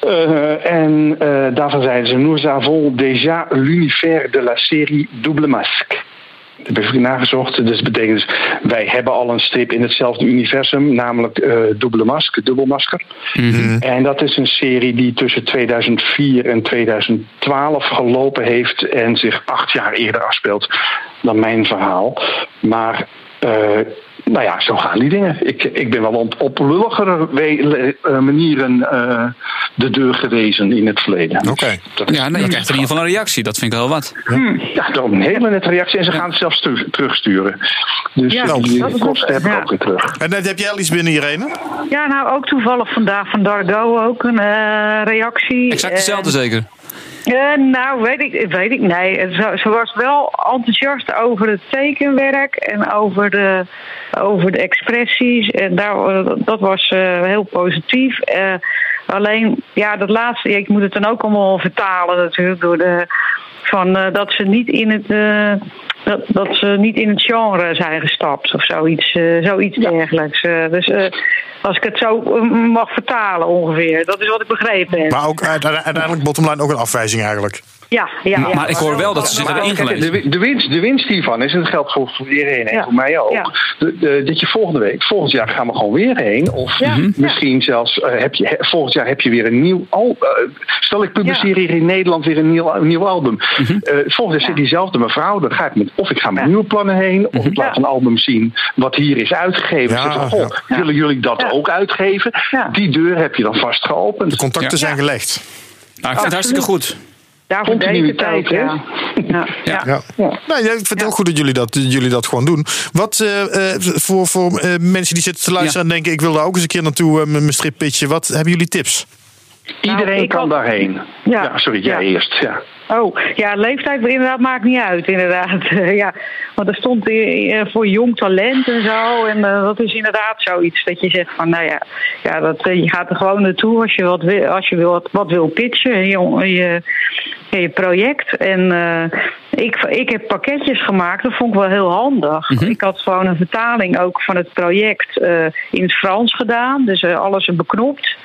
Eh, en daarvan zeiden ze: Nous avons déjà l'univers de la série Double Masque. Dat heb ik nagezocht. Dus dat betekent dus, wij hebben al een strip in hetzelfde universum, namelijk eh Double Mask, Dubbelmasker. En dat is een serie die tussen 2004 en 2012 gelopen heeft en zich acht jaar eerder afspeelt dan mijn verhaal. Maar eh, nou ja, zo gaan die dingen. Ik, ik ben wel op, op lulligere we- eh, manieren eh, de deur gewezen in het verleden. Oké. Dat is- Ja, nou, je krijgt in ieder geval een reactie. Dat vind ik wel wat. ja, dat is een hele nette reactie. En ze gaan het zelfs terug, terugsturen. Dus Ja, dat kosten heb ik ja. ook weer terug. En net heb jij al iets binnen, Irene? Ja, nou ook toevallig vandaag van Dargo ook een eh, reactie. Exact hetzelfde zeker. Eh, nou, weet ik, weet ik nee. Ze, was wel enthousiast over het tekenwerk en over de, over de expressies. En daar, dat was eh, heel positief. Eh, alleen, ja, dat laatste, ik moet het dan ook allemaal vertalen natuurlijk door de. Van, eh, dat ze niet in het. eh, dat, dat ze niet in het genre zijn gestapt of zoiets, eh, zoiets dergelijks. Eh, dus eh, als ik het zo mag vertalen ongeveer, dat is wat ik begrepen heb. Maar ook uite- uiteindelijk bottomline ook een afwijzing eigenlijk. Ja, ja, ja. Maar ik hoor wel dat ze zich hebben ingelezen. de, de, winst, de winst hiervan is, en dat geldt voor, voor iedereen en Ja. voor mij ook, Ja. de- de- dat je volgende week, volgend jaar gaan we gewoon weer heen. Of Ja. Mhm. misschien zelfs, eh, heb je, he- volgend jaar heb je weer een nieuw album. stel, ik publiceer hier in Nederland weer een nieuw, een nieuw album. Mhm. Eh, volgend jaar zit diezelfde mevrouw, dan ga ik met, of ik ga met Ja. nieuwe plannen heen, of ik laat Ja. een album zien wat hier is uitgegeven. Ja, goh, willen jullie dat Ja. ook uitgeven? Ja. Die deur heb je dan vast geopend. De contacten Ja. zijn gelegd. Nou, ik vind het hartstikke goed. Daarvoor deed ik het ook, Continuïteit, ja. Ja, ja. Ja. Nou, ja, ik vind het heel goed dat jullie dat, jullie dat gewoon doen. Wat eh, eh, voor, voor eh, mensen die zitten te luisteren en denken... ik wil daar ook eens een keer naartoe met mijn strip pitchen. Wat hebben jullie tips? Iedereen Nou, ik kan had- daarheen. Ja. Ja, sorry, jij Ja. eerst. Ja. Oh, ja, leeftijd inderdaad maakt niet uit, inderdaad. ja, want er stond eh, voor jong talent en zo. En eh, dat is inderdaad zoiets dat je zegt van, nou ja, ja dat, eh, je gaat er gewoon naartoe als je wat wil, als je wil, wat, wat wil pitchen, je, je, je project. En ik, ik heb pakketjes gemaakt, dat vond ik wel heel handig. Ik had gewoon een vertaling ook van het project in het Frans gedaan, dus alles beknopt.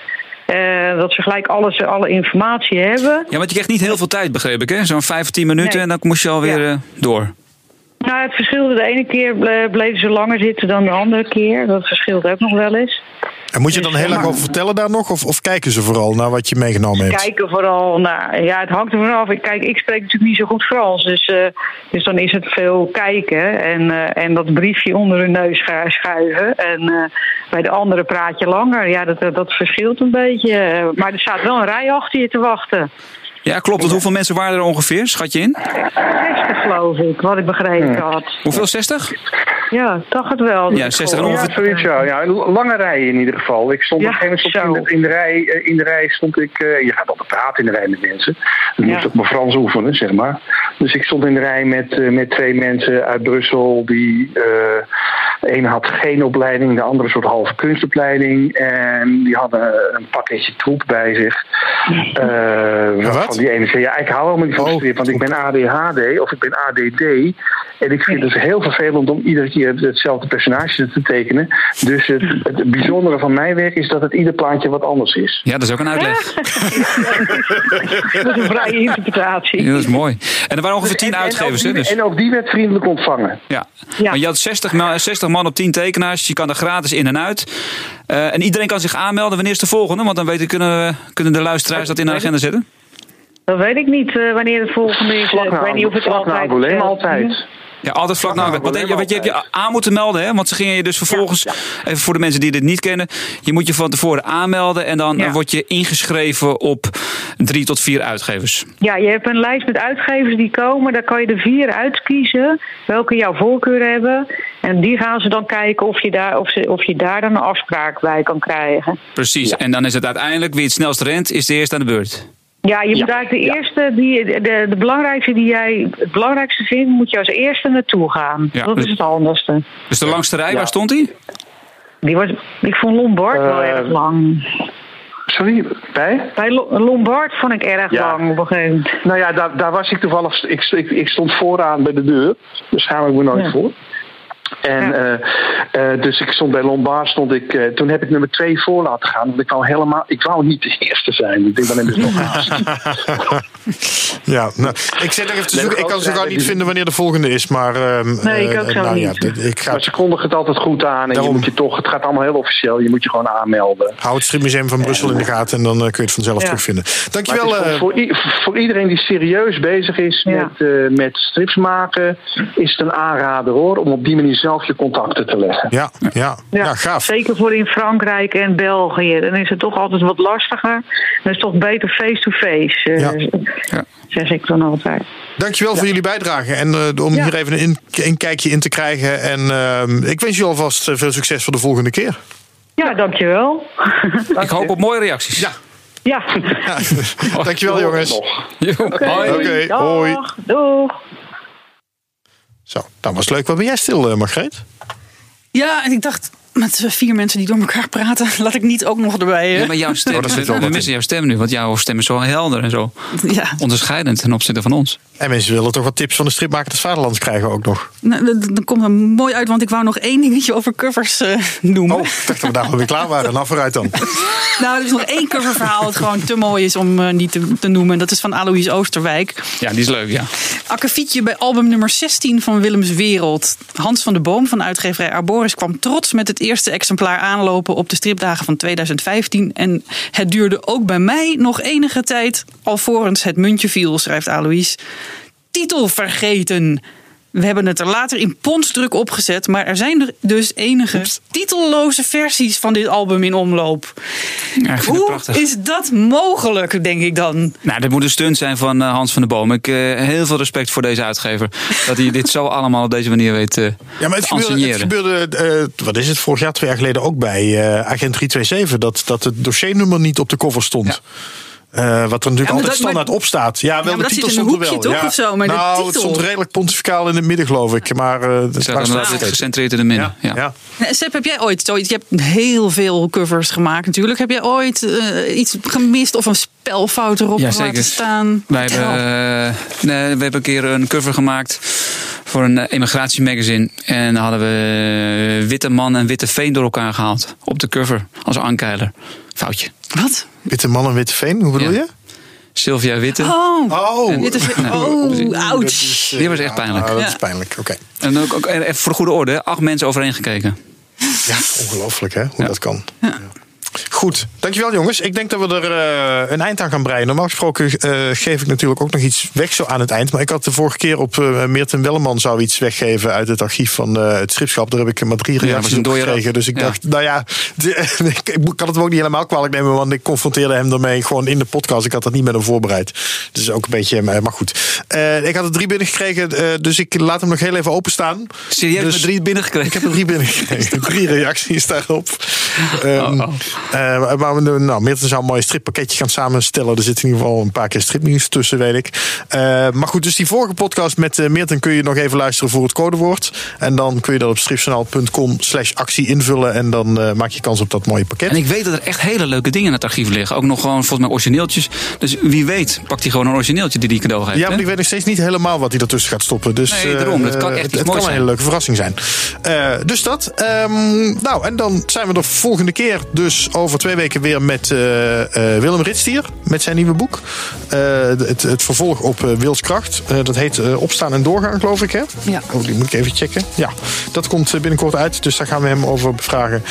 Eh, dat ze gelijk alles, alle informatie hebben. Ja, want je kreeg niet heel veel tijd, begreep ik, hè? Zo'n 15 minuten Nee. en dan moest je alweer Ja. eh, door. Nou, het verschilde. De ene keer ble- bleven ze langer zitten dan de andere keer. Dat verschilt ook nog wel eens. En moet je dan heel lang over vertellen daar nog? Of, of kijken ze vooral naar wat je meegenomen hebt? Kijken vooral naar. Ja, het hangt er vanaf. Kijk, ik spreek natuurlijk niet zo goed Frans. Dus, eh, dus dan is het veel kijken. En, eh, en dat briefje onder hun neus schu- schuiven. En eh, bij de andere praat je langer. Ja, dat, dat verschilt een beetje. Maar er staat wel een rij achter je te wachten. Ja, klopt. Want hoeveel mensen waren er ongeveer? Schat je in? 60 geloof ik, wat ik begrepen had. Hoeveel? 60? Ja, toch het wel. Ja, 60 en Ja, Ja, ongeveer. zoiets ja. ja. Lange rijen in ieder geval. Ik stond Ja, op een gegeven moment in, de, in, de rij, eh, in de rij stond ik. eh, je gaat altijd praten in de rij met mensen. Dan Ja. moest ik mijn Frans oefenen, zeg maar. Dus ik stond in de rij met, eh, met twee mensen uit Brussel. Die eh, de ene had geen opleiding, de andere een soort halve kunstopleiding. En die hadden een pakketje troep bij zich. Eh wat? Die ene zei: Ja, ik hou helemaal niet van Oh. strip, want ik ben ADHD of ik ben ADD. En ik vind het dus heel vervelend om iedere keer hetzelfde personage te tekenen. Dus het, het bijzondere van mijn werk is dat het ieder plaatje wat anders is. Ja, dat is ook een uitleg. Dat is een vrije interpretatie. Ja, dat is mooi. En er waren ongeveer 10 En- en uitgevers, hè? ook die- Dus. En ook die werd vriendelijk ontvangen. Ja. Ja. Maar je had 60, ma- 60 man op 10 tekenaars. Je kan er gratis in en uit. Eh, en iedereen kan zich aanmelden. Wanneer is de volgende? Want dan weten, kunnen, we- kunnen de luisteraars dat in de agenda zetten. Dat weet ik niet eh, wanneer het volgende is. Vlak ik weet niet of het altijd... Eh, altijd. Ja, altijd vlak na. Ja, Want je, je hebt je aan moeten melden, hè? Want ze gingen je dus vervolgens, even voor de mensen die dit niet kennen, je moet je van tevoren aanmelden en dan Ja. word je ingeschreven op drie tot vier uitgevers. Ja, je hebt een lijst met uitgevers die komen. Daar kan je er vier uitkiezen welke jouw voorkeur hebben. En die gaan ze dan kijken of je daar, of ze, of je daar dan een afspraak bij kan krijgen. Precies. En dan is het uiteindelijk wie het snelst rent, is de eerste aan de beurt. Ja, je moet eigenlijk de eerste, die, de, de belangrijkste die jij het belangrijkste vindt, moet je als eerste naartoe gaan. Ja, dat dus- is het handigste. Dus de langste rij, Ja. waar stond hij? Die was, ik vond Lombard wel Eh, erg lang. Sorry, bij? Bij Lo- Lombard vond ik erg Ja. lang op een gegeven moment. Nou ja, daar, daar was ik toevallig. Ik, ik, ik stond vooraan bij de deur. Daar schaam ik me nooit Ja. voor. En Ja. eh, eh, dus ik stond bij Lombard, stond ik, eh, toen heb ik nummer twee voor laten gaan. Want ik wou helemaal, ik wou niet de eerste zijn. Ik denk, dan hebben ze nog haast. Ja, nou, ik zit nog even te zoeken. Ik kan gauw ja, niet vinden wanneer de volgende is. Maar, ehm, Nee, ik ook zo nou, niet. Ja, ik ga Maar ze kondigen het altijd goed aan. En Daarom. je moet je toch, het gaat allemaal heel officieel. Je moet je gewoon aanmelden. hou het Stripmuseum van Brussel in de gaten. En dan kun je het vanzelf Ja. terugvinden. Dankjewel. voor, voor, voor iedereen die serieus bezig is met, met strips maken, is het een aanrader hoor, om op die manier zelf je contacten te leggen. ja, ja, ja. gaaf. Zeker voor in Frankrijk en België. Dan is het toch altijd wat lastiger. Dan is het toch beter face-to-face, eh, Ja. Ja. zeg ik dan altijd. Dankjewel voor jullie bijdrage. En eh, om Ja. hier even een in- inkijkje in te krijgen. En ehm, ik wens jullie alvast eh, veel succes voor de volgende keer. Ja, dankjewel. Ik hoop op mooie reacties. Ja. Ja. Ja. Dankjewel jongens. Nog. Jo, hoi. Oké, hoi. Doeg. Zo, dat was leuk. Wat ben jij stil, eh, Margreet? Ja, en ik dacht, met z'n vier mensen die door elkaar praten, laat ik niet ook nog erbij. hè? Ja, maar jouw stem, Oh, dat zit wel we wat missen jouw stem nu, want jouw stem is zo helder en zo Ja, onderscheidend ten opzichte van ons. En mensen willen toch wat tips van de stripmaker des Vaderlands krijgen ook nog. nou, dat, dat komt er mooi uit, want ik wou nog één dingetje over covers eh, noemen. Oh, ik dacht dat we daar alweer klaar waren. Nou, vooruit dan. Nou, er is nog één coververhaal dat gewoon te mooi is om eh, niet te, te noemen. Dat is van Alois Oosterwijk. Ja, die is leuk, ja. Akkefietje bij album nummer 16 van Willems Wereld. Hans van de Boom van uitgeverij Arboris kwam trots met het eerste exemplaar aanlopen op de stripdagen van 2015. En het duurde ook bij mij nog enige tijd alvorens het muntje viel, schrijft Alois. Titel vergeten. We hebben het er later in pondsdruk opgezet, maar er zijn er dus enige titelloze versies van dit album in omloop. ja ik vind het Hoe is dat mogelijk, denk ik dan? Nou, dit moet een stunt zijn van eh, Hans van der Boom. Ik uh, heel veel respect voor deze uitgever. dat hij dit zo allemaal op deze manier weet uh, Ja, maar het gebeurde, het gebeurde uh, wat is het, vorig jaar, twee jaar geleden ook bij uh, Agent 327. Dat, dat het dossiernummer niet op de cover stond. Ja. Uh, wat er natuurlijk ja, altijd dat, standaard maar, op staat. Ja, wel ja, de titel zit in stond een er hoekje, wel. Toch, ja. of zo, maar nou, de titel... het stond redelijk pontificaal in het midden, geloof ik. Maar uh, het is inderdaad gecentreerd in de midden. Ja. Ja. Ja. Sepp, heb jij ooit zoiets? Je hebt heel veel covers gemaakt natuurlijk. Heb jij ooit uh, iets gemist of een spelfout erop ja, laten zeker. staan? Wij hebben, uh, nee, we hebben een keer een cover gemaakt voor een emigratiemagazine. En dan hadden we witte man en witte veen door elkaar gehaald. Op de cover als ankeiler. Foutje. Wat? Witte man en witte veen, hoe bedoel ja. je? Sylvia Witte. Oh, oh. En, witte veen. oh ouch. Is, uh, die was echt pijnlijk. Ja, dat is pijnlijk, oké. Okay. En ook, ook, even voor de goede orde, acht mensen overeen gekeken. Ja, ongelooflijk hè, hoe ja. dat kan. Ja. Goed, dankjewel jongens. Ik denk dat we er uh, een eind aan gaan breien. Normaal gesproken uh, geef ik natuurlijk ook nog iets weg zo aan het eind. Maar ik had de vorige keer op uh, Meerten Welleman zou iets weggeven uit het archief van het schipschap. Daar heb ik maar drie reacties ja, op gekregen. Dus ik ja. dacht, nou ja, ik kan het ook niet helemaal kwalijk nemen. Want ik confronteerde hem daarmee gewoon in de podcast. Ik had dat niet met hem voorbereid. Dus ook een beetje, maar goed. ik had er drie binnengekregen, dus ik laat hem nog heel even openstaan. Serieus, dus, drie binnengekregen? Ik heb er drie binnengekregen. drie reacties daarop. Um, oh, oh. Uh, maar we, nou, Meerten zou een mooi strippakketje gaan samenstellen. Er zit in ieder geval een paar keer stripnieuws tussen, weet ik. Uh, maar goed, dus die vorige podcast met uh, Meerten kun je nog even luisteren voor het codewoord. En dan kun je dat op stripjournaal.com slash actie invullen. En dan maak je kans op dat mooie pakket. En ik weet dat er echt hele leuke dingen in het archief liggen. Ook nog gewoon volgens mij origineeltjes. Dus wie weet pakt hij gewoon een origineeltje die die cadeau heeft. Ja, maar ik weet nog steeds niet helemaal wat hij ertussen gaat stoppen. Dus, nee, daarom. Dat kan echt het, het kan een hele leuke verrassing zijn. dus dat. Um, nou, en dan zijn we de volgende keer dus over twee weken weer met uh, uh, Willem Ritstier. Met zijn nieuwe boek. Uh, het, het, vervolg op Wilskracht. dat heet Opstaan en Doorgaan, geloof ik. Hè? Ja. Oh, die moet ik even checken. Ja, dat komt binnenkort uit. Dus daar gaan we hem over bevragen.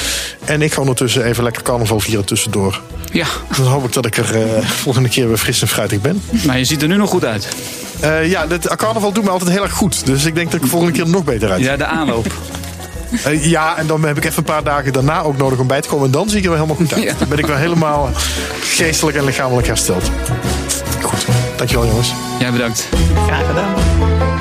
En ik ga ondertussen even lekker carnaval vieren tussendoor. Ja. Dan hoop ik dat ik er volgende keer weer fris en fruitig ben. Maar je ziet er nu nog goed uit. Ja, het carnaval doet me altijd heel erg goed. Dus ik denk dat ik de volgende keer nog beter uit. Ja, de aanloop. Uh, ja, en dan heb ik even een paar dagen daarna ook nodig om bij te komen. En dan zie ik er wel helemaal goed uit. Dan ben ik wel helemaal geestelijk en lichamelijk hersteld. Goed, dankjewel jongens. Ja, bedankt. Graag gedaan.